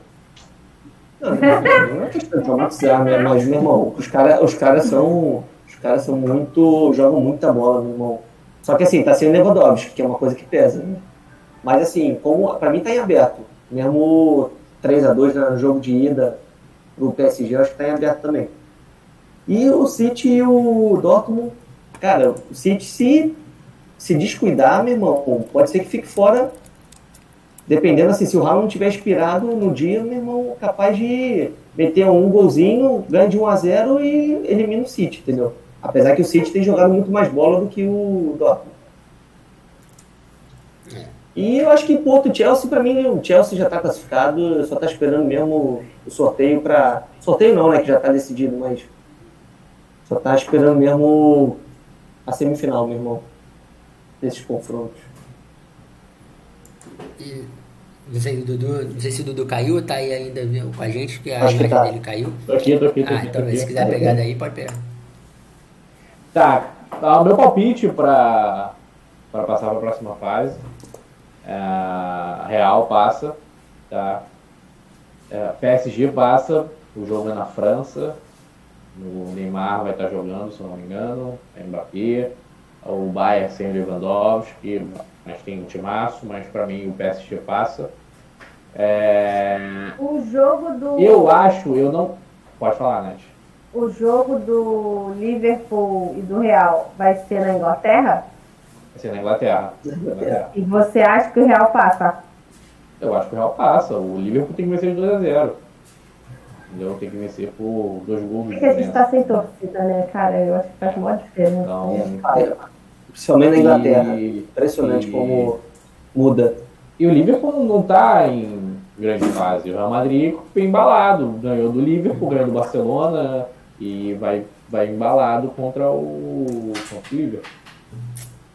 Não, não é questão de né? Mas, meu irmão, os caras os cara são. Os caras são muito. jogam muita bola, meu irmão. Só que assim, tá sendo Lewandowski, que é uma coisa que pesa, né? Mas assim, como para mim tá em aberto. Mesmo 3 a 2 no jogo de ida pro PSG, eu acho que tá em aberto também. E o City e o Dortmund, cara, o City se se descuidar, meu irmão, pode ser que fique fora dependendo assim, se o Haaland não tiver inspirado no dia, meu irmão, capaz de meter um golzinho, ganha de 1 a 0 e elimina o City, entendeu? Apesar que o City tem jogado muito mais bola do que o Dortmund. E eu acho que ponto o Chelsea, para mim, o Chelsea já está classificado, só está esperando mesmo o sorteio para. Sorteio não, né? Que já está decidido, mas. Só está esperando mesmo a semifinal, meu irmão. Desses confrontos. E, não sei, o Dudu, não sei se o Dudu caiu ou tá aí ainda com a gente, que a imagem tá. dele caiu. Tô aqui, tô aqui, tô ah, aqui, então aqui. se quiser pegar daí, pode pegar. Tá, tá o meu palpite para passar para a próxima fase. É, Real passa, tá? É, PSG passa, o jogo é na França. O Neymar vai estar jogando, se não me engano, Mbappé. O Bayern sem Lewandowski, mas tem um timaço, mas para mim o PSG passa. É... O jogo do. Eu acho, eu não. Pode falar, Nath. O jogo do Liverpool e do Real vai ser na Inglaterra? Vai ser na Inglaterra. Na Inglaterra. E você acha que o Real passa? Eu acho que o Real passa. O Liverpool tem que vencer de 2x0. Entendeu? Tem que vencer por dois gols. É que a gente tá sem torcida, né, cara? Eu acho que faz uma diferença. Então, é, Principalmente na Inglaterra. Impressionante e, como muda. E o Liverpool não está em grande fase. O Real Madrid foi embalado. Ganhou do Liverpool, ganhou do Barcelona e vai, vai embalado contra o, contra o Liverpool.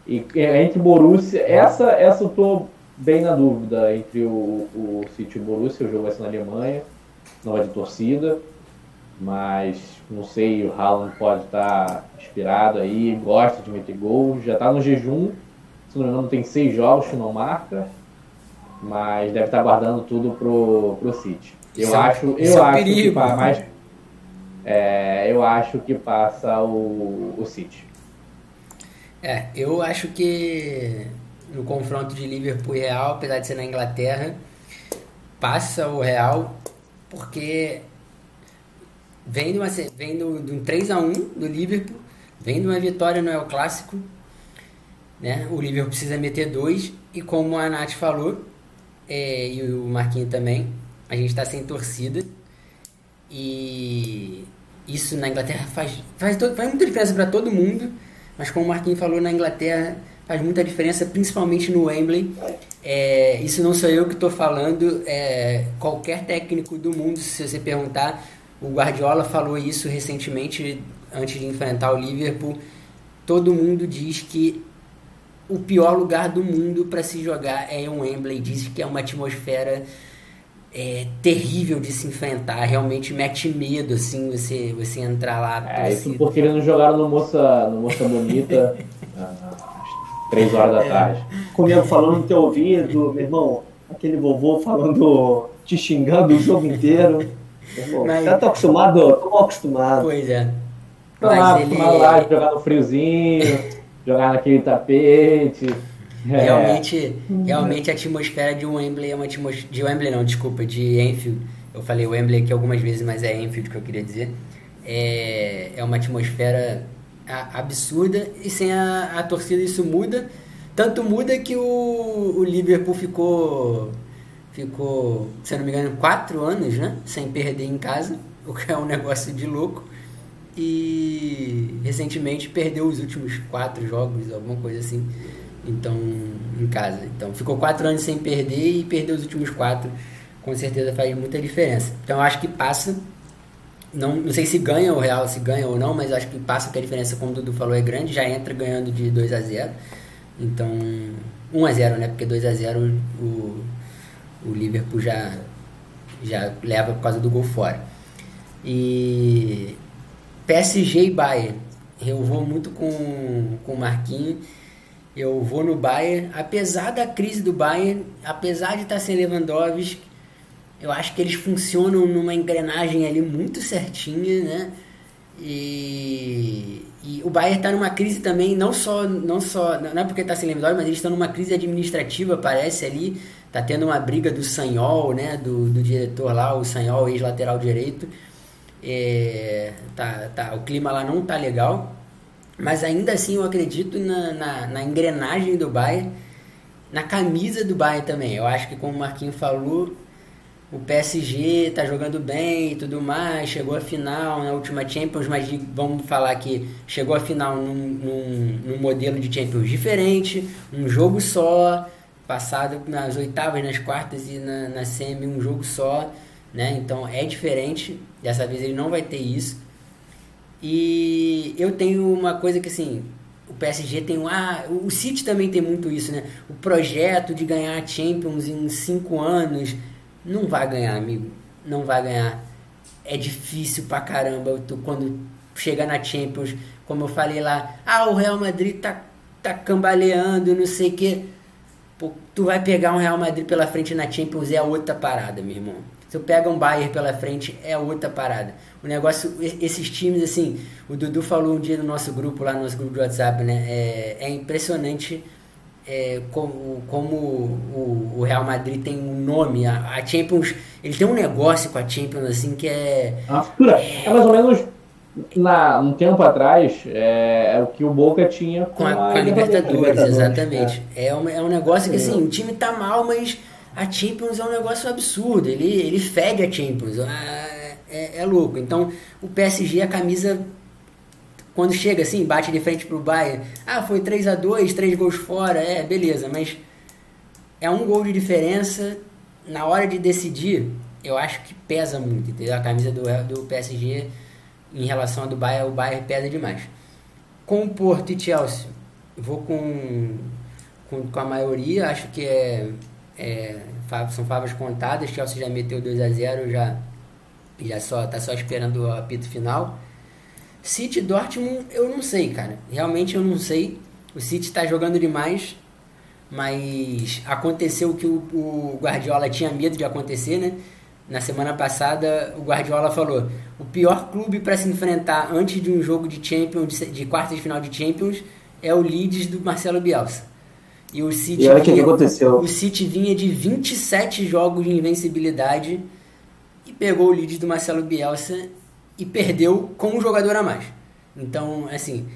E entre Borussia, essa, essa eu tô bem na dúvida entre o, o City e o Borussia. O jogo vai ser na Alemanha, não vai de torcida mas não sei, o Haaland pode estar inspirado aí, gosta de meter gol, já está no jejum, se não me engano tem seis jogos que não marca, mas deve estar guardando tudo pro, pro City. Eu isso é acho, é, eu acho perigo, que mais, é, eu acho que passa o, o City. É, eu acho que no confronto de Liverpool e Real, apesar de ser na Inglaterra, passa o Real, porque vem de, uma, vem de um 3x1 do Liverpool, vem de uma vitória no El Clássico, né? O Liverpool precisa meter dois, e como a Nath falou, é, e o Marquinhos também, a gente está sem torcida, e isso na Inglaterra faz, faz, todo, faz muita diferença para todo mundo, mas como o Marquinhos falou, na Inglaterra faz muita diferença, principalmente no Wembley. É, isso não sou eu que estou falando, é, qualquer técnico do mundo, se você perguntar, o Guardiola falou isso recentemente antes de enfrentar o Liverpool. Todo mundo diz que o pior lugar do mundo para se jogar é um Wembley. Diz que é uma atmosfera é, terrível de se enfrentar. Realmente mete medo assim você você entrar lá. É isso porque eles não jogaram no Moça, no Moça Bonita às três horas da tarde. É. Comigo falando no teu ouvido, meu irmão, aquele vovô falando, te xingando o jogo inteiro. Mas... Já tô acostumado, tô acostumado. Pois é. Tô lá, acostumado ele... lá, jogar no friozinho, jogar naquele tapete. É. Realmente, realmente a atmosfera de Wembley é uma atmosfera. De Wembley não, desculpa, de Enfield. Eu falei Wembley aqui algumas vezes, mas é Enfield que eu queria dizer. É, é uma atmosfera absurda e sem a, a torcida isso muda. Tanto muda que o, o Liverpool ficou ficou, se não me engano, quatro anos, né? Sem perder em casa, o que é um negócio de louco. E recentemente perdeu os últimos quatro jogos, alguma coisa assim. Então, em casa. Então, ficou quatro anos sem perder e perdeu os últimos quatro. Com certeza faz muita diferença. Então, acho que passa. Não, não sei se ganha o Real, se ganha ou não, mas acho que passa que a diferença, como o Dudu falou, é grande. Já entra ganhando de 2 a 0 Então, 1 a 0 né? Porque 2 a 0 o, o Liverpool já, já leva por causa do gol fora. E PSG e Bayern. Eu vou muito com, com o Marquinhos. Eu vou no Bayern, apesar da crise do Bayern, apesar de estar sem Lewandowski, Eu acho que eles funcionam numa engrenagem ali muito certinha, né? E, e o Bayern está numa crise também, não só, não só, não é porque está sem Lewandowski, mas eles estão numa crise administrativa, parece ali, tá tendo uma briga do Sanhol, né, do, do diretor lá, o Sanhol, ex-lateral direito, é, tá, tá, o clima lá não tá legal, mas ainda assim eu acredito na, na, na engrenagem do Bayern, na camisa do Bayern também, eu acho que como o Marquinho falou, o PSG tá jogando bem e tudo mais, chegou à final na última Champions, mas vamos falar que chegou à final num, num, num, modelo de Champions diferente, um jogo só, passado nas oitavas, nas quartas e na, na semi, um jogo só, né? Então é diferente, dessa vez ele não vai ter isso. E eu tenho uma coisa que assim, o PSG tem um. Ah, o City também tem muito isso, né? O projeto de ganhar a Champions em cinco anos não vai ganhar, amigo. Não vai ganhar. É difícil pra caramba. Tu, quando chega na Champions, como eu falei lá, ah, o Real Madrid tá, tá cambaleando, não sei o quê. Tu vai pegar um Real Madrid pela frente na Champions, é outra parada, meu irmão. Se eu pego um Bayern pela frente, é outra parada. O negócio, esses times, assim, o Dudu falou um dia no nosso grupo, lá no nosso grupo de WhatsApp, né? É, é impressionante é, como, como o, o, Real Madrid tem um nome, a, a, Champions, ele tem um negócio com a Champions assim que é. É, é mais ou menos na, um tempo atrás é, é, o que o Boca tinha com, com a, a, com a Libertadores, Libertadores, exatamente. É. é, um, é um negócio que assim, o time tá mal, mas a Champions é um negócio absurdo. Ele, ele fede a Champions. É, é, é louco. Então, o PSG, a camisa quando chega assim, bate de frente pro Bayern, ah, foi 3 a 2 três gols fora, é, beleza, mas é um gol de diferença, na hora de decidir, eu acho que pesa muito, entendeu? A camisa do, do PSG em relação ao do Bayern, o Bayern pesa demais. Com o Porto e Chelsea, vou com, com, com a maioria, acho que é, é, são favas contadas, Chelsea já meteu 2 a 0 já, já só, tá só esperando o apito final. City Dortmund, eu não sei, cara. Realmente eu não sei. O City está jogando demais, mas aconteceu o que o, o Guardiola tinha medo de acontecer, né? Na semana passada, o Guardiola falou: o pior clube para se enfrentar antes de um jogo de Champions, de, quartas de final de Champions, é o Leeds do Marcelo Bielsa. E o City, e olha vinha, que aconteceu. o City vinha de 27 jogos de invencibilidade e pegou o Leeds do Marcelo Bielsa e perdeu com um jogador a mais. Então, assim,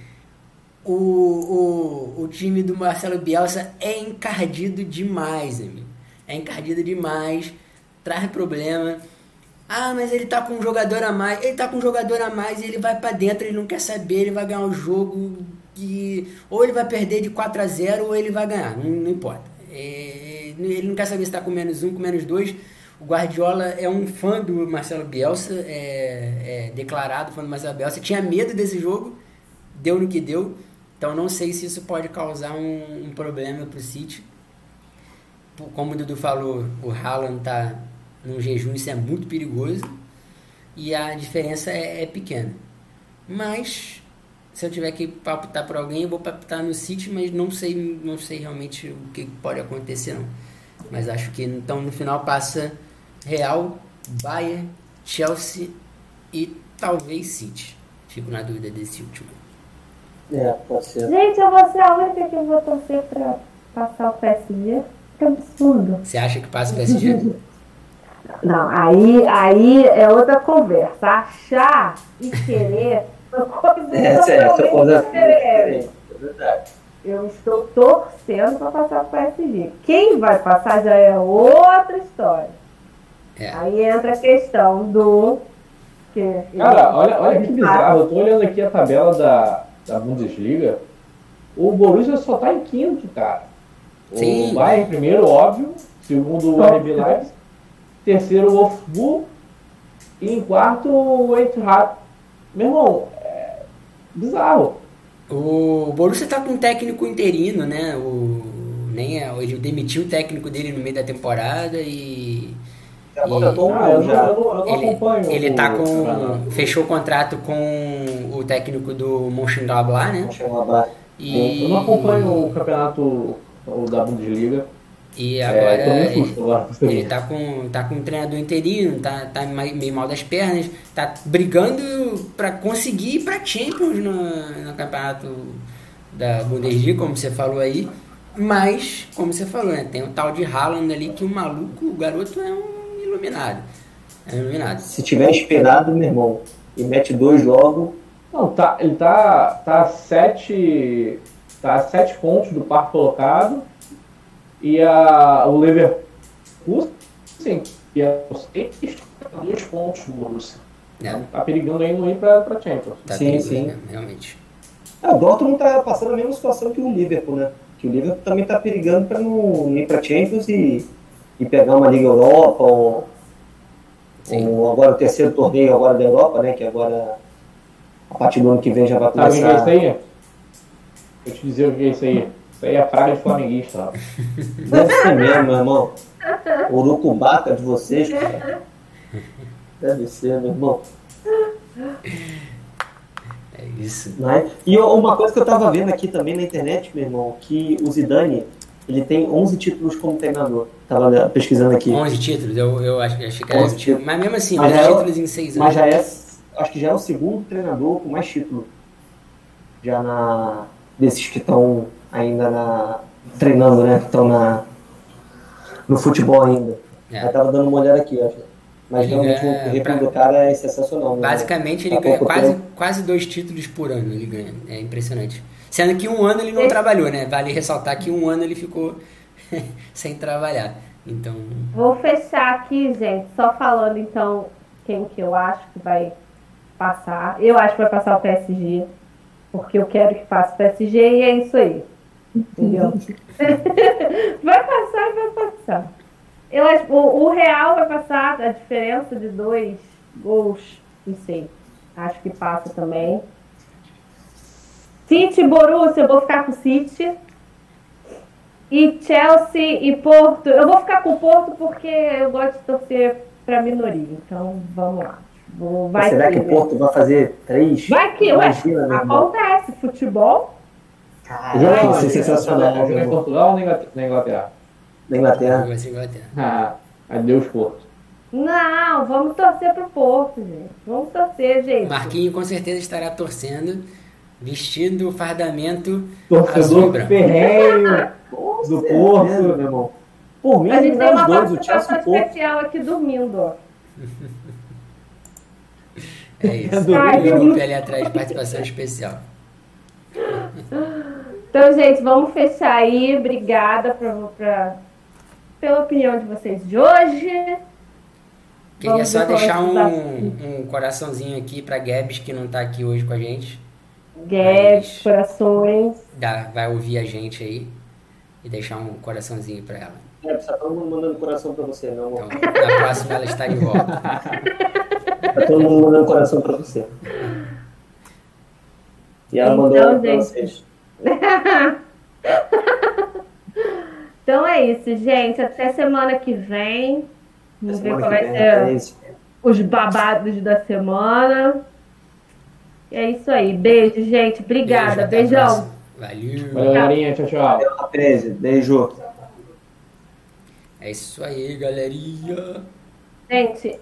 o, o, o time do Marcelo Bielsa é encardido demais, amigo. É encardido demais, traz problema. Ah, mas ele tá com um jogador a mais. Ele tá com um jogador a mais e ele vai para dentro, ele não quer saber, ele vai ganhar o jogo. E, ou ele vai perder de 4 a 0 ou ele vai ganhar, não, não importa. É, ele não quer saber se tá com menos um, com menos dois o Guardiola é um fã do Marcelo Bielsa, é, é declarado fã do Marcelo Bielsa. Tinha medo desse jogo, deu no que deu. Então não sei se isso pode causar um, um problema para o City. Como o Dudu falou, o Haaland está num jejum, isso é muito perigoso. E a diferença é, é pequena. Mas se eu tiver que palpitar por alguém, eu vou palpitar no City, mas não sei, não sei realmente o que pode acontecer não. Mas acho que então no final passa Real, Bayern, Chelsea e talvez City. Fico na dúvida desse último. É, pode ser. Gente, eu vou ser a única que vou torcer pra passar o PSG. Que absurdo. Você acha que passa o PSG? Não, aí, aí é outra conversa. Achar e querer uma coisa é, totalmente coisa diferente. É verdade. Eu estou torcendo para passar o PSG. Quem vai passar já é outra história. É. Aí entra a questão do. Que Cara, olha, olha que bizarro. Eu tô olhando aqui a tabela da, da Bundesliga. O Borussia só tá em quinto, cara. Sim. O Bayern primeiro, óbvio. Segundo o RB Leipzig. Terceiro o Wolfsburg. E em quarto o Eintracht. Meu irmão, é bizarro. O Borussia tá com um técnico interino, né? O, nem é, ele demitiu o técnico dele no meio da temporada e já contratou um, ah, eu, já. Eu, não, eu ele, acompanho. Ele tá com. Fechou o contrato com o técnico do Mönchengladbach, né? Mönchengladbach. E... Eu não acompanho o campeonato o da Bundesliga. E É, agora tomei um ele, tá com, tá com um treinador interino, tá, tá meio mal das pernas, tá brigando pra conseguir ir pra Champions no, no campeonato da Bundesliga, como você falou aí. Mas, como você falou, né, tem o tal de Haaland ali que o maluco, o garoto é um iluminado. É um iluminado. Se tiver inspirado, meu irmão, e mete dois logo, Não, tá, ele tá, tá a sete, tá a sete pontos do quarto colocado e a, o Leverkusen, que é o seis, a dois pontos do Borussia. É, tá perigando aí não ir pra, pra Champions. tá Sim, perigoso, sim. né, realmente. Ah, o Dortmund tá passando a mesma situação que o Liverpool, né? Que o Liverpool também tá perigando para não ir para Champions e, e pegar uma Liga Europa ou, Sim. ou agora o terceiro torneio agora da Europa, né? Que agora a partir do ano que vem já vai Sabe o que é isso começar. aí? Vou te dizer o que é isso aí. É praga de flamenguista. ó. Deve ser mesmo, meu irmão. Urucubaca de vocês, cara. Deve ser, meu irmão. É isso. Né? E uma coisa que eu tava vendo aqui também na internet, meu irmão, que o Zidane, ele tem 11 títulos como treinador. Tava pesquisando aqui. 11 títulos, eu, eu ach- achei que era 11 títulos. Mas mesmo assim, Mas 11 já é títulos em 6 anos. Mas já é, acho que já é o segundo treinador com mais título. Já na desses que estão ainda na treinando, né? Que estão na no futebol ainda. É. Eu tava dando uma olhada aqui, acho. Mas Ele realmente é o currículo pra- do cara é sensacional. né? Basicamente, ele Há ganha quase, tempo. quase dois títulos por ano. Ele ganha. É impressionante. Sendo que um ano ele não trabalhou, né? Vale ressaltar que um ano ele ficou sem trabalhar. Então, Vou fechar aqui, gente, só falando então quem que eu acho que vai passar. Eu acho que vai passar o PSG, porque eu quero que passe o PSG e é isso aí. Entendeu? vai passar e vai passar. Eu acho, o, o Real vai passar a diferença de dois gols, não sei. Acho que passa também. City e Borussia, eu vou ficar com o City. E Chelsea e Porto. Eu vou ficar com o Porto porque eu gosto de torcer para minoria. Então vamos lá. Vou- vai Será que, o Porto vai fazer três? Vai que, ué, Imagina, irmão. acontece. Futebol. Caraca, isso é sensacional. Jogar meu em. Portugal ou na Inglaterra? Na Inglaterra? Na Inglaterra. vai ser Inglaterra. Ah, adeus, Porto. Não, vamos torcer pro Porto, gente. Vamos torcer, gente. Marquinho com certeza estará torcendo, vestindo o fardamento Torcedor ferrenho do É, Porto. meu irmão. Por mim, A gente tem os uma dois, o participação especial aqui dormindo, ó. É isso. Ai, Eu meu- Pelé atrás de participação especial. Então, gente, vamos fechar aí. Obrigada pra, pra- pela opinião de vocês de hoje. Queria Vamos só qual deixar um, um coraçãozinho aqui pra Gabs, que não tá aqui hoje com a gente. Mas- corações. Dá, vai ouvir a gente aí e deixar um coraçãozinho pra ela. É, tá todo mundo mandando coração pra você, amor. Então, na próxima ela está de volta. Tá todo mundo mandando coração pra você. E ela Então, mandou pra vocês. Então é isso, gente. Até semana que vem. Vamos ver qual vai vem, ser é os babados da semana. E é isso aí. Beijo, gente. Obrigada. Beijo, Beijão. Valeu. Valeu, galerinha. Tchau, tchau. A 13. Beijo. É isso aí, galerinha. Gente,